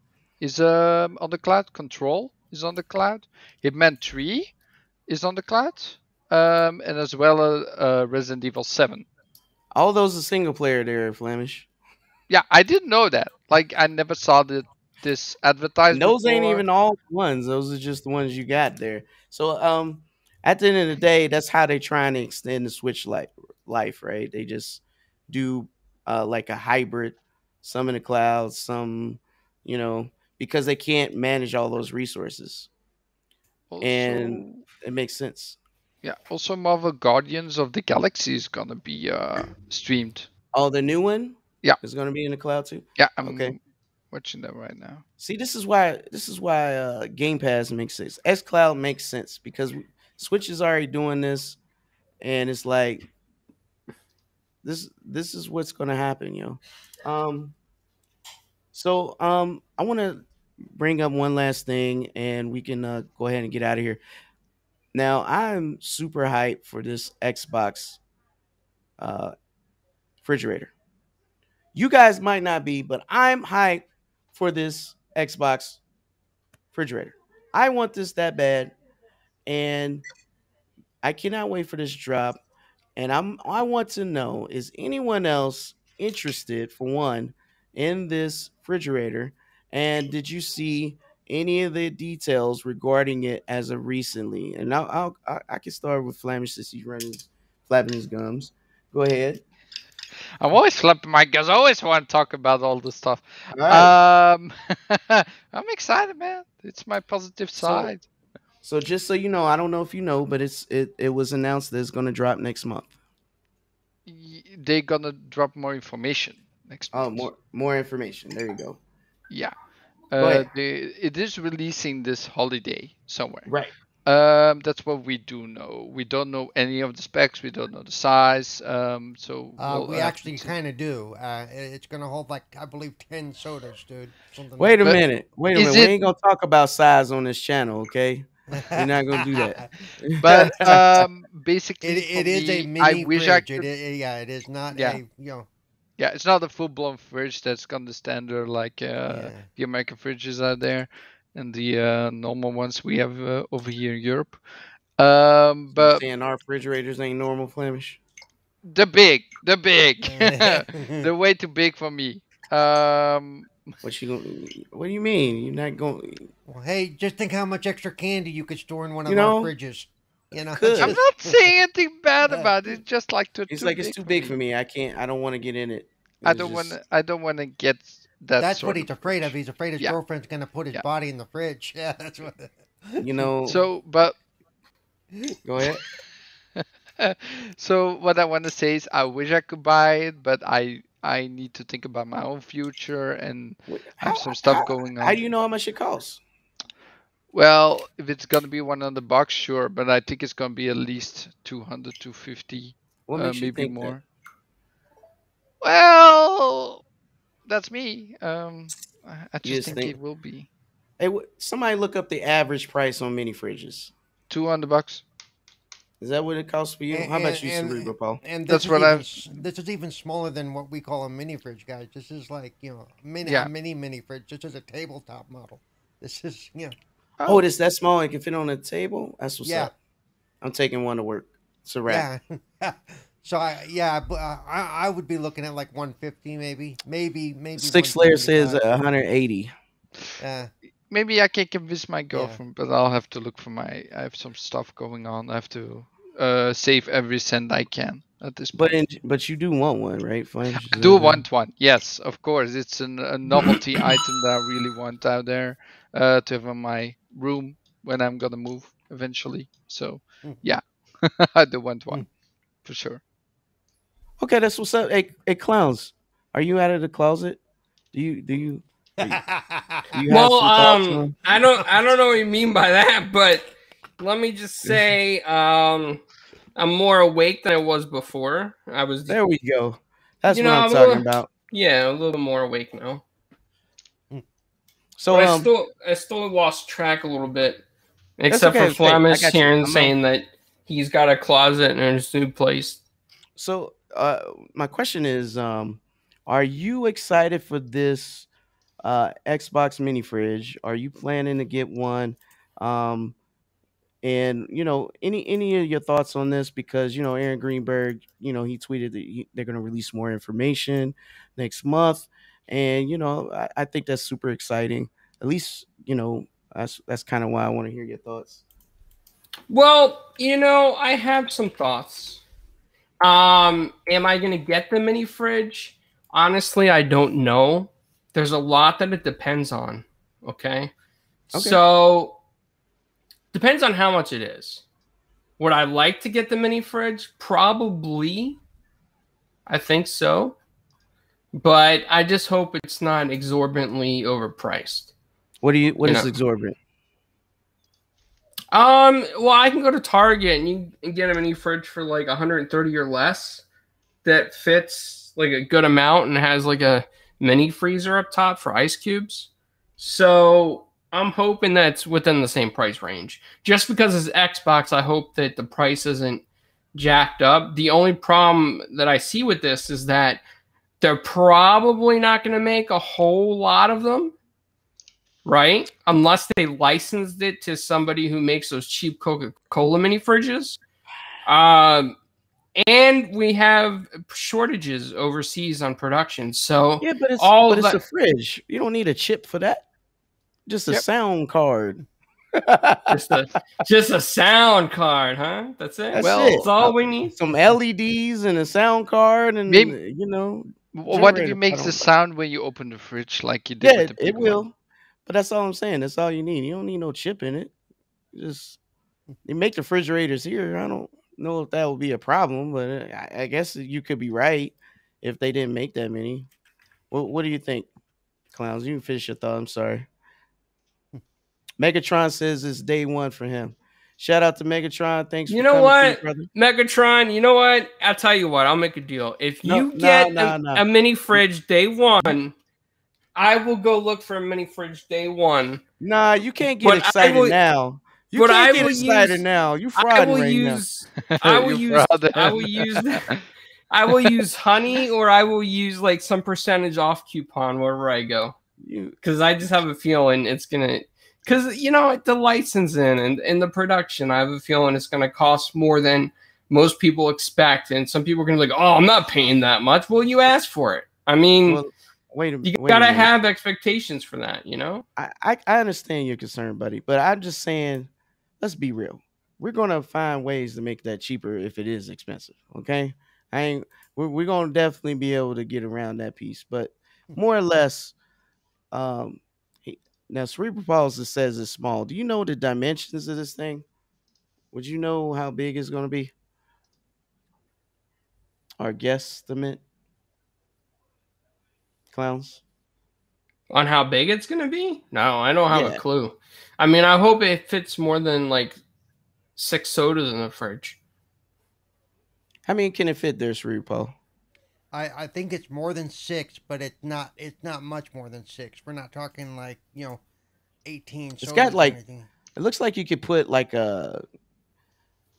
Is um on the cloud. Control is on the cloud. Hitman 3 is on the cloud. Um, and as well uh, uh, Resident Evil 7. All those are single player there, Flamish. Yeah, I didn't know that. Like I never saw the, this advertisement. Those ain't even all ones. Those are just the ones you got there. So, um, at the end of the day, that's how they're trying to extend the Switch life, life, right? They just do uh, like a hybrid, some in the cloud, some, you know, because they can't manage all those resources. and- It makes sense. yeah, also Marvel Guardians of the Galaxy is gonna be uh streamed. Oh, the new one, Yeah. is going to be in the cloud too. Yeah, I'm Okay. watching that right now. See, this is why this is why uh, Game Pass makes sense. xCloud makes sense because Switch is already doing this, and it's like this this is what's gonna happen, yo. Um, so um, I want to bring up one last thing, and we can uh, go ahead and get out of here. Now, I'm super hyped for this Xbox uh, refrigerator. You guys might not be, but I'm hyped for this Xbox refrigerator. I want this that bad, and I cannot wait for this drop. And I'm I want to know is anyone else interested for one in this refrigerator? And did you see any of the details regarding it as of recently? And I'll, I'll I, I can start with Flamish since he's running flapping his gums. Go ahead. I'm always flapping my gums. I always want to talk about all this stuff. All right. Um, I'm excited, man. It's my positive side. So just so you know, I don't know if you know, but it's it it was announced that it's going to drop next month. They're gonna drop more information next Oh, month. more more information. There you go. Yeah. Go Uh, they, it is releasing this holiday somewhere. Right. Um, that's what we do know. We don't know any of the specs. We don't know the size. Um, so Uh, we'll we have actually kind of do. Uh, it's going to hold like I believe ten sodas, dude. Something Wait a minute. Wait a minute. it- We ain't gonna talk about size on this channel, okay? We're not gonna do that. But um, basically, it, for it is a me, I mini wish fridge. I It could. i- yeah, it is not Yeah. a you know. Yeah, it's not a full-blown fridge that's gonna stand there like uh, Yeah. the American fridges out there and the uh, normal ones we have uh, over here in Europe. Um, But but saying our refrigerators ain't normal Flamish. they're big. They're big. they're way too big for me. Um, What you gonna? What do you mean? You're not going? Well, hey, just think how much extra candy you could store in one of You our fridges. You know, could. I'm not saying anything bad Yeah. about it. It's just like too, It's too like big it's too big for me. I can't. I don't want to get in it. I don't just- want to. I don't want to get that. that's what he's afraid of. fridge. He's afraid his Yeah. girlfriend's gonna put his Yeah. body in the fridge. Yeah, that's what. You know. So, but go ahead. so what I want to say is, I wish I could buy it, but I I need to think about my own future and have how- some stuff how- going on. How do you know how much it costs? Well, if it's gonna be one on the sure, but I think it's gonna be at least 200, 250, What uh, makes maybe think that? more. Well, that's me. Um, I, I just just think, think- it will be Hey, wh- somebody look up the average price on mini fridges. 200 bucks. Is that what it costs for you? And- How much you, and- Cerebral Paul? And That's this is what even, I've- This is even smaller than what we call a mini fridge, guys. This is like you know, mini, Yeah. mini mini fridge. This is a tabletop model. This is you know, Oh, it's that small. It can fit on a table. That's what's Yeah. up. I'm taking one to work. It's a wrap. yeah. so I yeah, but uh, I I would be looking at like 150 maybe, maybe maybe. Six layer says 180. Uh, Maybe I can convince my girlfriend, but I'll have to look for my. I have some stuff going on. I have to uh, save every cent I can at this point. But in, but you do want one, right? Flames? I do want one. Yes, of course. It's an, a novelty item that I really want out there uh, to have in my room when I'm gonna move eventually. So Mm. yeah, I do want one for sure. Okay, that's what's up. Hey, hey, clowns, are you out of the closet? Do you do you do you have well, um, I don't, I don't know what you mean by that, but let me just say, um, I'm more awake than I was before. I was, There we go. That's You what know, I'm I'm talking little- about. yeah, a little bit more awake now. So But I um, still, I still lost track a little bit, except okay, for it's okay. I Flamish you. here I'm and not- saying that he's got a closet in his new place. so uh, my question is, um, are you excited for this uh Xbox mini fridge? Are you planning to get one? Um, and you know, any any of your thoughts on this? Because you know, Aaron Greenberg, you know, he tweeted that he, they're going to release more information next month, and you know, I, I think that's super exciting. At least, you know, that's that's kind of why I want to hear your thoughts. Well, you know, I have some thoughts. Um, am I gonna get the mini fridge? Honestly, I don't know. There's a lot that it depends on. Okay. Okay. So depends on how much it is. Would I like to get the mini fridge? Probably. I think so. but I just hope it's not exorbitantly overpriced. What do you? What You is know. exorbitant? Um, well, I can go to Target and you can get a mini fridge for like 130 or less that fits like a good amount and has like a mini freezer up top for ice cubes. So I'm hoping that's within the same price range. Just because it's Xbox, I hope that the price isn't jacked up. The only problem that I see with this is that they're probably not going to make a whole lot of them right? Unless they licensed it to somebody who makes those cheap Coca Cola mini fridges. Um, and we have shortages overseas on production. So Yeah, but it's all but it's that- a fridge. You don't need a chip for that. Just a Yep. sound card. just a just a sound card, huh? That's it. That's Well, it. That's all we need. Some LEDs and a sound card, and Maybe- you know, What if it makes the sound when you open the fridge, like you did yeah, with it, the it big will. One? But that's all I'm saying. That's all you need. You don't need no chip in it. Just they make the refrigerators here. I don't know if that would be a problem, but uh, I, I guess you could be right if they didn't make that many. What What do you think, clowns? You can finish your thought. I'm sorry. Megatron says it's day one for him. Shout out to Megatron. Thanks. You for know coming what? through, brother. Megatron, you know what? I'll tell you what. I'll make a deal. If you no, get no, a, no. a mini fridge day one, I will go look for a mini fridge day one. Nah, you can't get But I excited will- now. You but can't I get excited use- now. You I fraud will right use. I will use. fraud. I will use. I will use honey, or I will use like some percentage off coupon wherever I go, because I just have a feeling it's gonna. Because you know the licensing and and the production, I have a feeling it's gonna cost more than most people expect, and some people are gonna be like, "Oh, I'm not paying that much." Well, you asked for it. I mean, well, wait a you gotta minute. have expectations for that, you know. I, I I understand your concern, buddy, but I'm just saying, let's be real. We're gonna find ways to make that cheaper if it is expensive. Okay, I ain't. We're, we're gonna definitely be able to get around that piece, but more or less, um, he, now cerebral palsy says it's small. Do you know the dimensions of this thing? Would you know how big it's gonna be? Our guesstimate, clowns. on how big it's gonna be? No, I don't have Yeah. a clue. I mean, I hope it fits more than like six sodas in the fridge. How many can it fit there, cerebral? Paul? I, I think it's more than six, but it's not it's not much more than six. We're not talking like you know, eighteen. It's sodas got, like. It looks like you could put like a,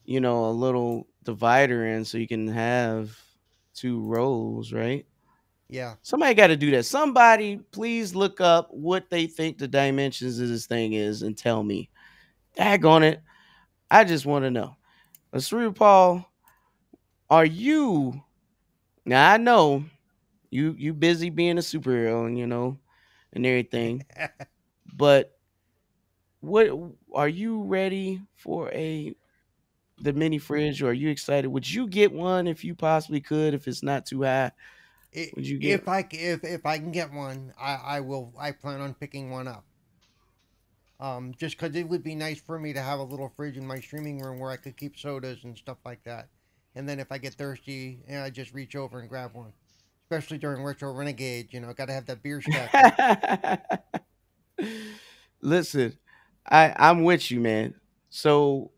you know, a little divider in so you can have two rows, right? Yeah. Somebody got to do that. Somebody, please look up what they think the dimensions of this thing is and tell me. Dag on it. I just want to know. Cerebral Paul, are you now I know you you busy being a superhero and you know and everything, but what are you ready for a the mini fridge or are you excited? Would you get one if you possibly could if it's not too high? I- Would you get- if I if if I can get one, I I will. I plan on picking one up. Um, just because it would be nice for me to have a little fridge in my streaming room where I could keep sodas and stuff like that. And then if I get thirsty, yeah, I just reach over and grab one. Especially during Retro Renegade, you know, I got to have that beer stack. Listen, I I'm with you, man. So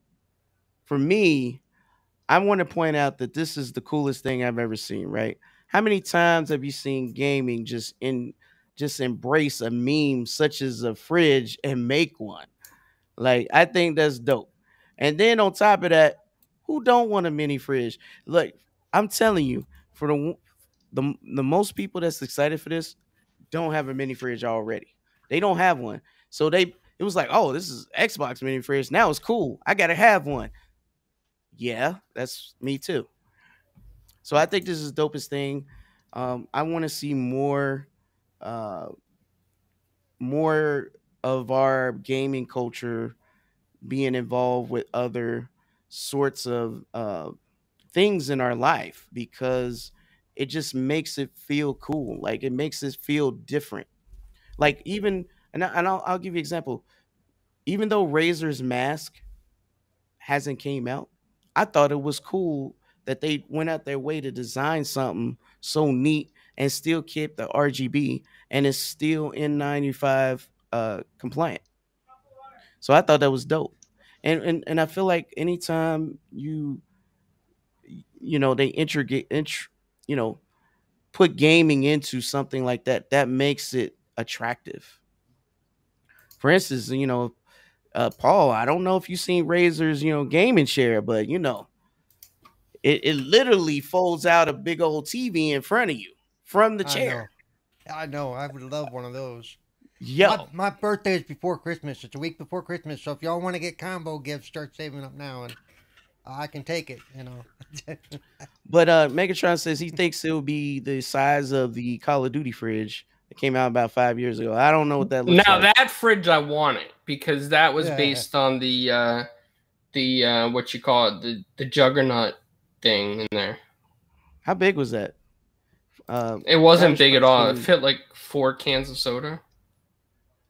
for me, I want to point out that this is the coolest thing I've ever seen, right? How many times have you seen gaming just in just embrace a meme such as a fridge and make one? Like I think that's dope. And then on top of that, who don't want a mini fridge? Like I'm telling you, for the the, the most people that's excited for this don't have a mini fridge already. They don't have one. So they it was like, oh, this is Xbox mini fridge. Now it's cool. I gotta have one. Yeah, that's me too. So I think this is the dopest thing. Um, I want to see more, uh, more of our gaming culture being involved with other sorts of uh, things in our life because it just makes it feel cool. Like it makes it feel different. Like even and, and I'll, I'll give you an example. Even though Razer's mask hasn't came out, I thought it was cool that they went out their way to design something so neat and still kept the RGB and it's still N95 uh, compliant. So I thought that was dope. And, and and I feel like anytime you you know they integrate int- you know put gaming into something like that that makes it attractive. For instance, you know, uh, Paul, I don't know if you've seen Razer's, you know, gaming chair, but you know, it, it literally folds out a big old TV in front of you from the I chair. know. I know. I would love one of those. Yo, My, my birthday is before Christmas. It's a week before Christmas. So if y'all want to get combo gifts, start saving up now, and I can take it. You know. but uh Megatron says he thinks it'll be the size of the Call of Duty fridge that came out about five years ago. I don't know what that looks like. Now like. that fridge I want it because that was Yeah. based on the uh the uh what you call it, the the juggernaut thing in there. How big was that? Um, It wasn't big at all. It fit like four cans of soda.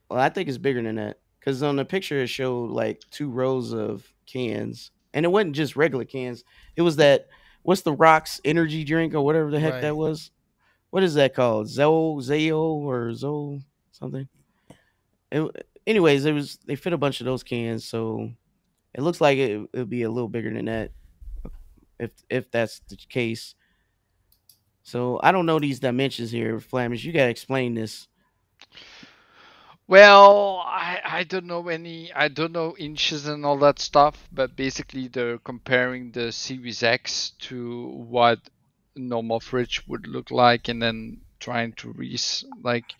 Well, I think it's bigger than that because on the picture it showed like two rows of cans, and it wasn't just regular cans. It was that what's the Rocks energy drink or whatever the heck Right. that was. What is that called? Zo Zao or Zo something. It, anyways, it was they fit a bunch of those cans, so it looks like it it'll be a little bigger than that, if if that's the case. So I don't know these dimensions here, Flamish. You gotta explain this. Well, I, I don't know any, I don't know inches and all that stuff, but basically they're comparing the Series X to what normal fridge would look like, and then trying to re like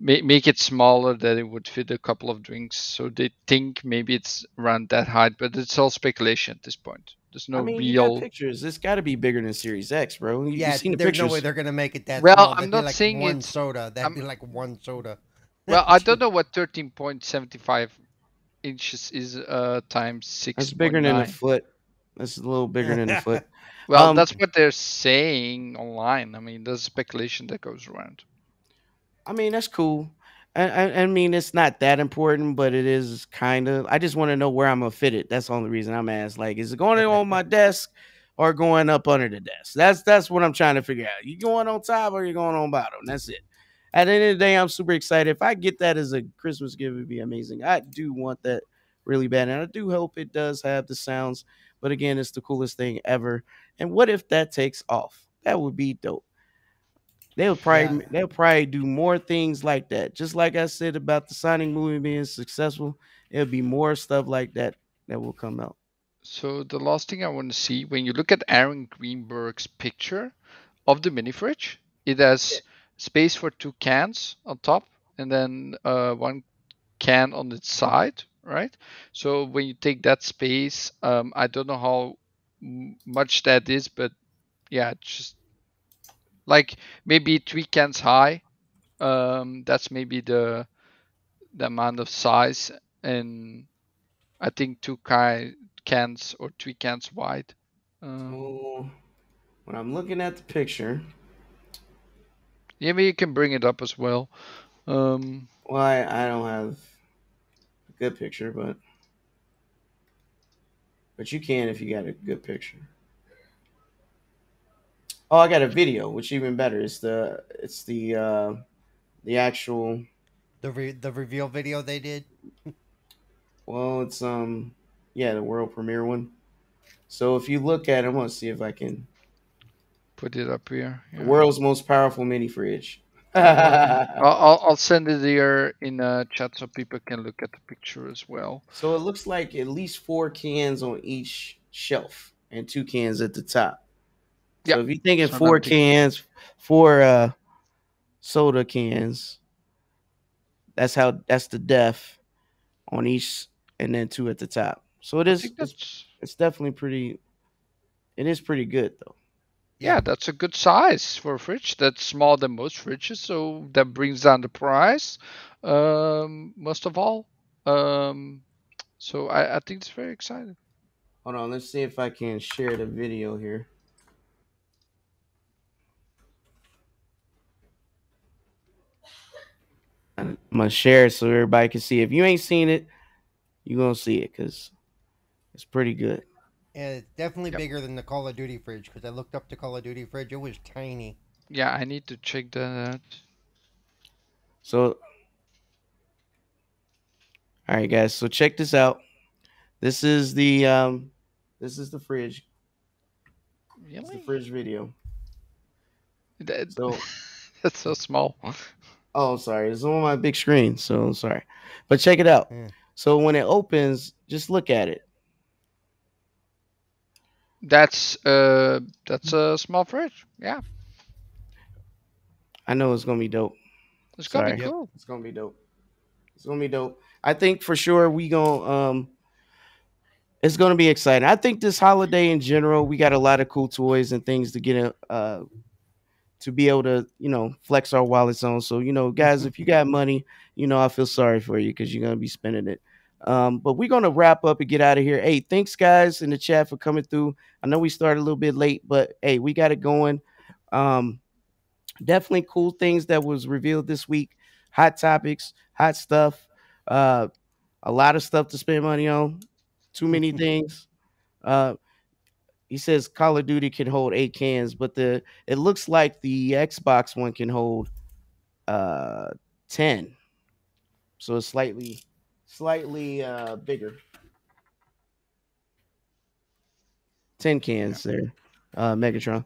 make make it smaller that it would fit a couple of drinks. So they think maybe it's around that height, but it's all speculation at this point. There's no I mean, real. pictures. It's got to be bigger than Series X, bro. You, yeah, you seen the there's pictures? no way they're gonna make it that Well, small. I'm That'd not like saying one it's- soda. That'd I'm- be like one soda. Well, I don't know what 13.75 inches is uh times six. That's bigger than a foot. That's a little bigger than a foot. Well, Um, that's what they're saying online. I mean, there's speculation that goes around. I mean, that's cool. I, I, I mean, it's not that important, but it is kind of. I just want to know where I'm gonna fit it. That's the only reason I'm asked. Like, is it going on my desk or going up under the desk? That's that's what I'm trying to figure out. You going on top or you going on bottom? That's it. At the end of the day, I'm super excited. If I get that as a Christmas gift, it'd be amazing. I do want that really bad, and I do hope it does have the sounds. But again, it's the coolest thing ever. And what if that takes off? That would be dope. They'll probably Yeah. they'll probably do more things like that. Just like I said about the Sonic movie being successful, it'll be more stuff like that that will come out. So the last thing I want to see, when you look at Aaron Greenberg's picture of the mini fridge, it has space for two cans on top and then uh, one can on its side, right? So when you take that space, um, I don't know how much that is, but yeah, just like maybe three cans high. Um, that's maybe the the amount of size, and I think two ki- cans or three cans wide. Um, Oh, when I'm looking at the picture, yeah, maybe you can bring it up as well. Um, well, I, I don't have a good picture, but but you can if you got a good picture. Oh, I got a video, which even better. It's the it's the uh the actual The re- the reveal video they did. Well, it's um yeah, the world premiere one. So if you look at it, I'm gonna see if I can put it up here. yeah. world's most powerful mini fridge. I'll, I'll I'll send it here in a chat so people can look at the picture as well. so it looks like at least four cans on each shelf and two cans at the top. Yeah. So if you're thinking So four cans, four uh soda cans, that's how that's the def on each and then two at the top. So it is it's, it's definitely pretty it is pretty good though. yeah, that's a good size for a fridge. That's smaller than most fridges, so that brings down the price. Um, most of all, um, so I, I think it's very exciting. Hold on, let's see if I can share the video here. I'm gonna share it so everybody can see. If you ain't seen it, you're gonna see it because it's pretty good. Yeah, it's definitely Yep. bigger than the Call of Duty fridge because I looked up the Call of Duty fridge. It was tiny. Yeah, I need to check that. Out. So, all right, guys. So check this out. This is the um, this is the fridge. It's the fridge video. That, So, that's so small. Oh, sorry, it's on my big screen. So I'm sorry, but check it out. Yeah. So when it opens, just look at it. That's uh that's a small fridge. Yeah, I know it's gonna be dope. it's gonna Sorry. be cool. It's gonna be dope. It's gonna be dope. I think for sure we gonna um it's gonna be exciting. I think this holiday in general, we got a lot of cool toys and things to get in uh to be able to, you know, flex our wallets on. So, you know, guys, if you got money, you know, I feel sorry for you because you're gonna be spending it. Um, but we're gonna wrap up and get out of here. Hey, thanks guys in the chat for coming through. I know we started a little bit late, but hey, we got it going. Um, definitely cool things that was revealed this week hot topics hot stuff uh a lot of stuff to spend money on too many things uh he says call of duty can hold eight cans but the it looks like the xbox one can hold uh 10 so it's slightly slightly uh bigger. 10 cans there uh megatron.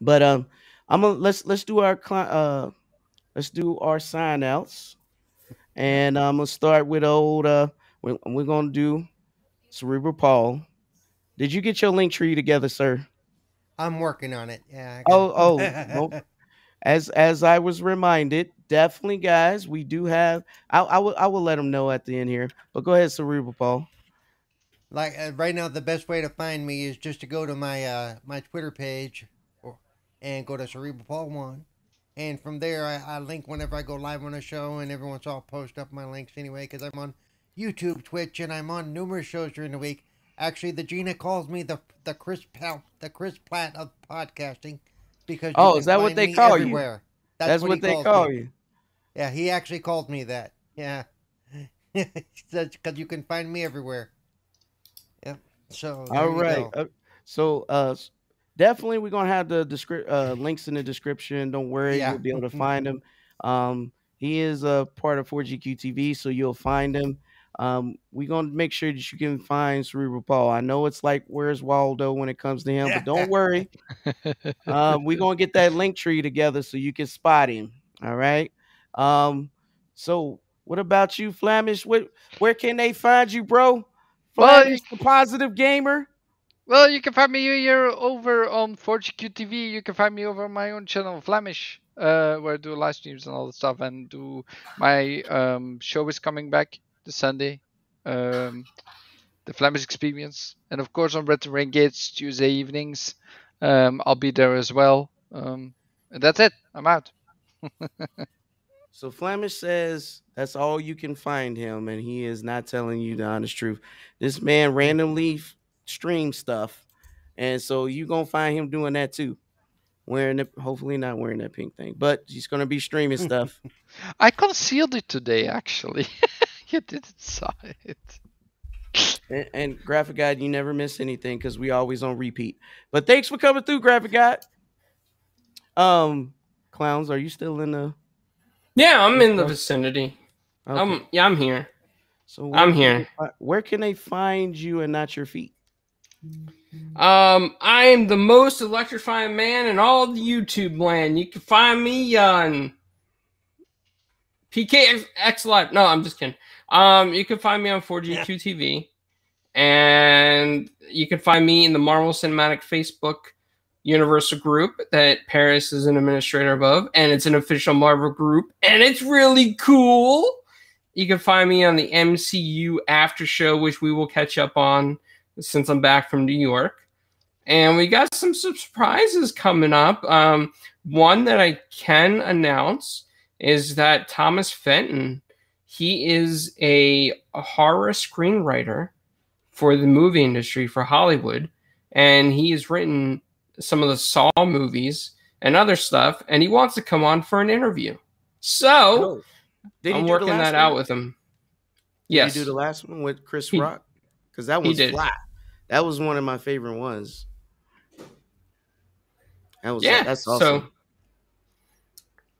But um I'm gonna let's let's do our uh let's do our sign outs, and I'm gonna start with old uh we're, we're gonna do Cerebral Paul. Did you get your link tree together, sir? I'm working on it. Yeah. Oh oh, nope. as as I was reminded, definitely guys, we do have. I I will I will let them know at the end here, but go ahead, Cerebral Paul. like uh, right now the best way to find me is just to go to my uh my twitter page or, and go to cerebral paul one and from there I, I link whenever i go live on a show and everyone's all post up my links anyway because i'm on youtube twitch and i'm on numerous shows during the week actually the gina calls me the the chris Pal, the chris Pratt of podcasting because Oh, is that what they call you? everywhere. That's, he what they call me. you. Yeah, he actually called me that. Yeah. Because you can find me everywhere. Yep. So. All right. Uh, so uh definitely we're gonna have the descri- uh links in the description. Don't worry, Yeah. you'll be able to find him. Um he is a part of 4GQ TV, so you'll find him. Um, we're gonna make sure that you can find Cerebral Paul. I know it's like where's Waldo when it comes to him, but don't worry. um, we're gonna get that link tree together so you can spot him. All right. Um, so what about you, Flamish? What where can they find you, bro? Well, Flamish, the positive gamer. Well, you can find me here over on 4GQ TV. You can find me over on my own channel, Flamish, uh, where I do live streams and all the stuff. And do my um, show is coming back this Sunday, um, the Flamish Experience, and of course on Retro Renegades Tuesday evenings. Um, I'll be there as well. Um, and that's it. I'm out. So Flamish says that's all you can find him, and he is not telling you the honest truth. This man randomly streams stuff, and so you're gonna find him doing that too. Wearing the hopefully not wearing that pink thing, but he's gonna be streaming stuff. I concealed it today, actually. you didn't saw it. and, and graphic guide, you never miss anything because we always on repeat. But thanks for coming through, graphic guide. Um, clowns, are you still in the? Yeah, I'm in the vicinity. Okay. I'm yeah, I'm here. so I'm here. they Where can they find you and not your feet? Um, I am the most electrifying man in all the YouTube land. You can find me on PKX Live. No, I'm just kidding. Um, you can find me on 4GQ TV, and you can find me in the Marvel Cinematic Facebook Universal group that Paris is an administrator above, and it's an official Marvel group, and it's really cool. You can find me on the MCU After Show, which we will catch up on since I'm back from New York. And we got some surprises coming up. Um, one that I can announce is that Thomas Fenton, he is a, a horror screenwriter for the movie industry for Hollywood, and he has written some of the Saw movies and other stuff, and he wants to come on for an interview. So Oh, I'm working that out with him. Did Yes, you do the last one with Chris He- Rock? Because that was flat. That was one of my favorite ones. That was yeah, that's awesome. so awesome.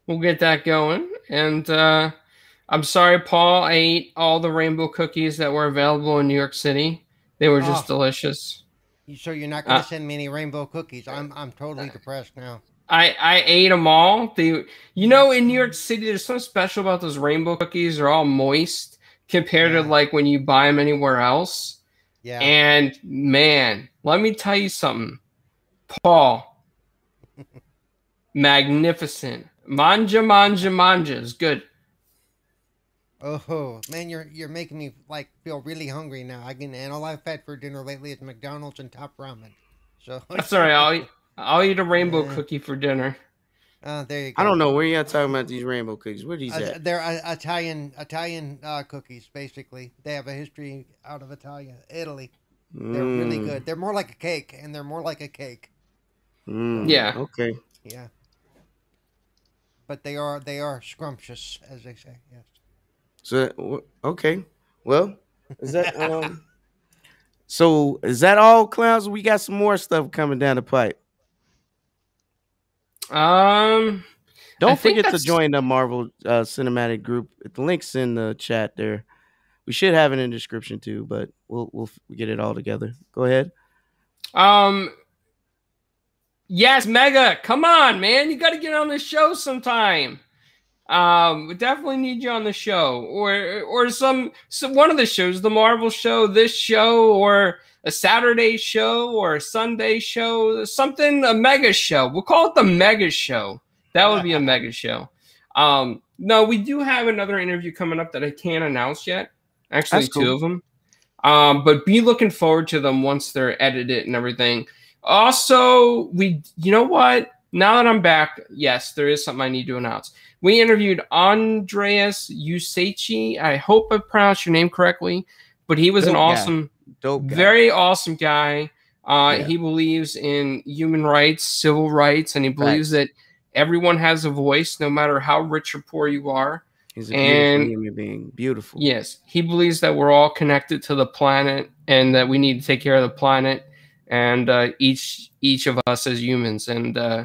we'll get that going. And uh, I'm sorry, Paul. I ate all the rainbow cookies that were available in New York City. They were just Oh. delicious. You sure you're not going Uh, to send me any rainbow cookies? I'm I'm totally depressed now. I I ate them all. They, you know, in New York City, there's something special about those rainbow cookies. They're all moist compared Yeah. to like when you buy them anywhere else. Yeah. And man, let me tell you something, Paul. magnificent. Manja, manja, manja is good. Oh man, you're you're making me like feel really hungry now. I can and all I've had for dinner lately is McDonald's and Top Ramen. So That's all right. I'll eat, I'll eat a rainbow Yeah. cookie for dinner. Uh, there you go. I don't know where y'all talking about these rainbow cookies. Where these Uh, at? they're uh, Italian Italian uh, cookies, basically. They have a history out of Italia, Italy. They're really Mm, good. They're more like a cake, and they're more like a cake. mm, Yeah. Okay. Yeah. But they are they are scrumptious, as they say. Yes. So okay. Well, is that um? so is that all, clowns? We got some more stuff coming down the pipe. Um, Don't I forget to join the Marvel uh, Cinematic Group. The link's in the chat there. We should have it in the description too, but we'll we'll get it all together. Go ahead. um, yes, Mega, come on, man, you got to get on the show sometime. Um, we definitely need you on the show, or or some, some one of the shows, the Marvel show, this show, or a Saturday show, or a Sunday show, something a mega show. We'll call it the Mega Show. That would be a mega show. Um, no, we do have another interview coming up that I can't announce yet. Actually, That's two cool. of them. Um, but be looking forward to them once they're edited and everything. Also, we, you know what? Now that I'm back, yes, there is something I need to announce. We interviewed Andreas Usechi. I hope I pronounced your name correctly, but he was an Dope guy. awesome, Dope. Guy. very awesome guy. Uh, Yeah. He believes in human rights, civil rights, and he believes that everyone has a voice, no matter how rich or poor you are. He's a and- human being. Beautiful. Yes, he believes that we're all connected to the planet and that we need to take care of the planet and uh, each each of us as humans. And uh,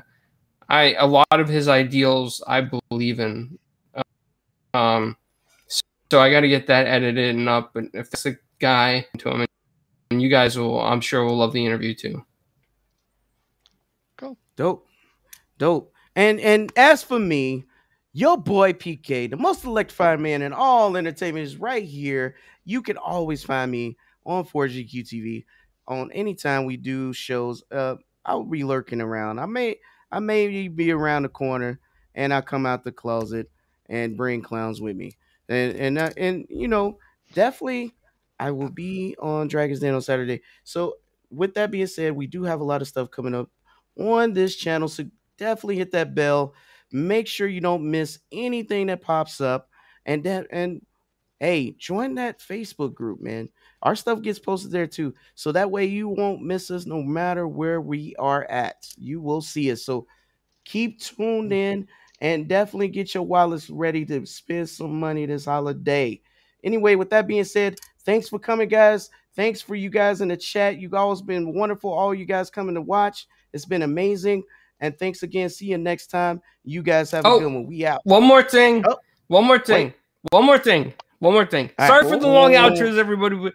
I a lot of his ideals I believe in. Um, so I got to get that edited and up. And if it's a guy to him, and you guys will, I'm sure, will love the interview too. Cool, dope. Dope. And and as for me, your boy PK, the most electrified man in all entertainment, is right here. You can always find me on 4GQ TV on anytime we do shows. Uh I'll be lurking around. I may I may be around the corner and I come out the closet and bring clowns with me. And and and you know, definitely I will be on Dragon's Den on Saturday. So with that being said, we do have a lot of stuff coming up on this channel. So definitely hit that bell. Make sure you don't miss anything that pops up. And that and hey, join that Facebook group, man. Our stuff gets posted there too. So that way you won't miss us no matter where we are at. You will see us. So keep tuned mm-hmm. in and definitely get your wallets ready to spend some money this holiday. Anyway, with that being said, thanks for coming, guys. Thanks for you guys in the chat. You've always been wonderful. All you guys coming to watch. It's been amazing. And thanks again. See you next time. You guys have a Oh. good one. We out. One more thing. Oh. One more thing. One more thing. One more thing. All right. Sorry for the long outros, everybody, but-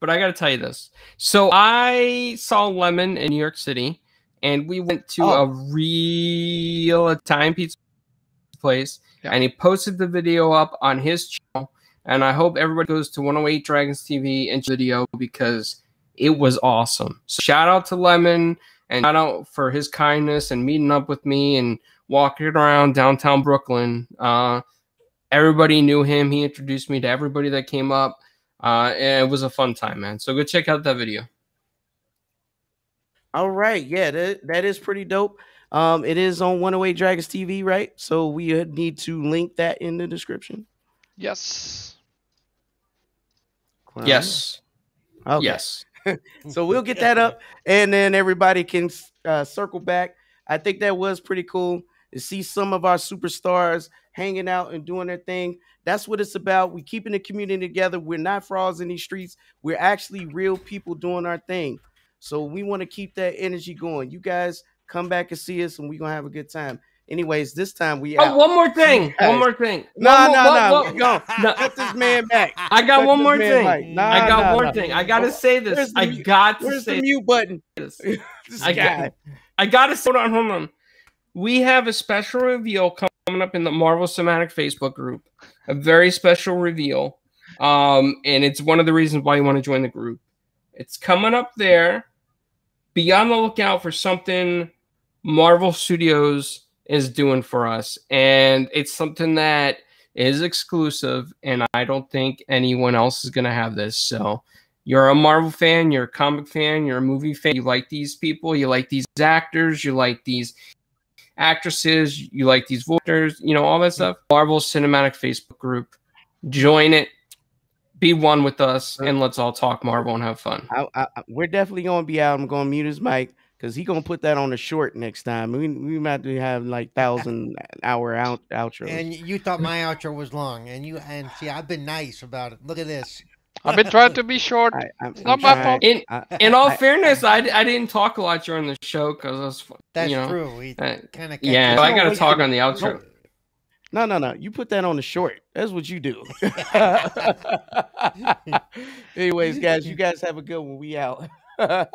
but I got to tell you this. So I saw Lemon in New York City, and we went to Oh. a real Italian pizza place, Yeah. and he posted the video up on his channel. And I hope everybody goes to 108 Dragons TV and video because it was awesome. So shout out to Lemon and shout out for his kindness and meeting up with me and walking around downtown Brooklyn. Uh, everybody knew him. He introduced me to everybody that came up. Uh, and it was a fun time, man. So go check out that video. All right. Yeah, that, that is pretty dope. Um, it is on 108 Dragons TV, right? So we need to link that in the description. Yes. Clown. Yes. Okay. Yes. so we'll get that up and then everybody can uh, circle back i think that was pretty cool to see some of our superstars hanging out and doing their thing that's what it's about we keeping the community together we're not frauds in these streets we're actually real people doing our thing so we want to keep that energy going you guys Come back and see us, and we're gonna have a good time. Anyways, this time we Oh, out. one more thing. One more thing. No, no, no. Go. Cut this man back. I got Cut one more thing. Nah, I got nah, one nah. thing. I gotta say this. Where's I got to Where's the mute button? this. I got, I gotta hold on, hold on. We have a special reveal coming up in the Marvel Cinematic Facebook group. A very special reveal. Um, and it's one of the reasons why you want to join the group. It's coming up there. Be on the lookout for something Marvel Studios is doing for us. And it's something that is exclusive, and I don't think anyone else is gonna have this. So you're a Marvel fan, you're a comic fan, you're a movie fan, you like these people, you like these actors, you like these actresses, you like these voices, you know, all that stuff. Marvel Cinematic Facebook group. Join it, be one with us, and let's all talk Marvel and have fun. I, I, I- we're definitely gonna be out. I'm gonna mute his mic because he gonna put that on the short next time. We we might have like thousand hour out outros. And you thought my outro was long, and you and see, I've been nice about it. Look at this. I've been trying to be short. I, I'm, It's I'm not my fault. In I- in all I- fairness, I, I didn't talk a lot during the show because I was, That's you know, true. We uh, kind of yeah, No, I got to talk on the outro. No, no, no. You put that on the short. That's what you do. Anyways, guys, you guys have a good one. We out.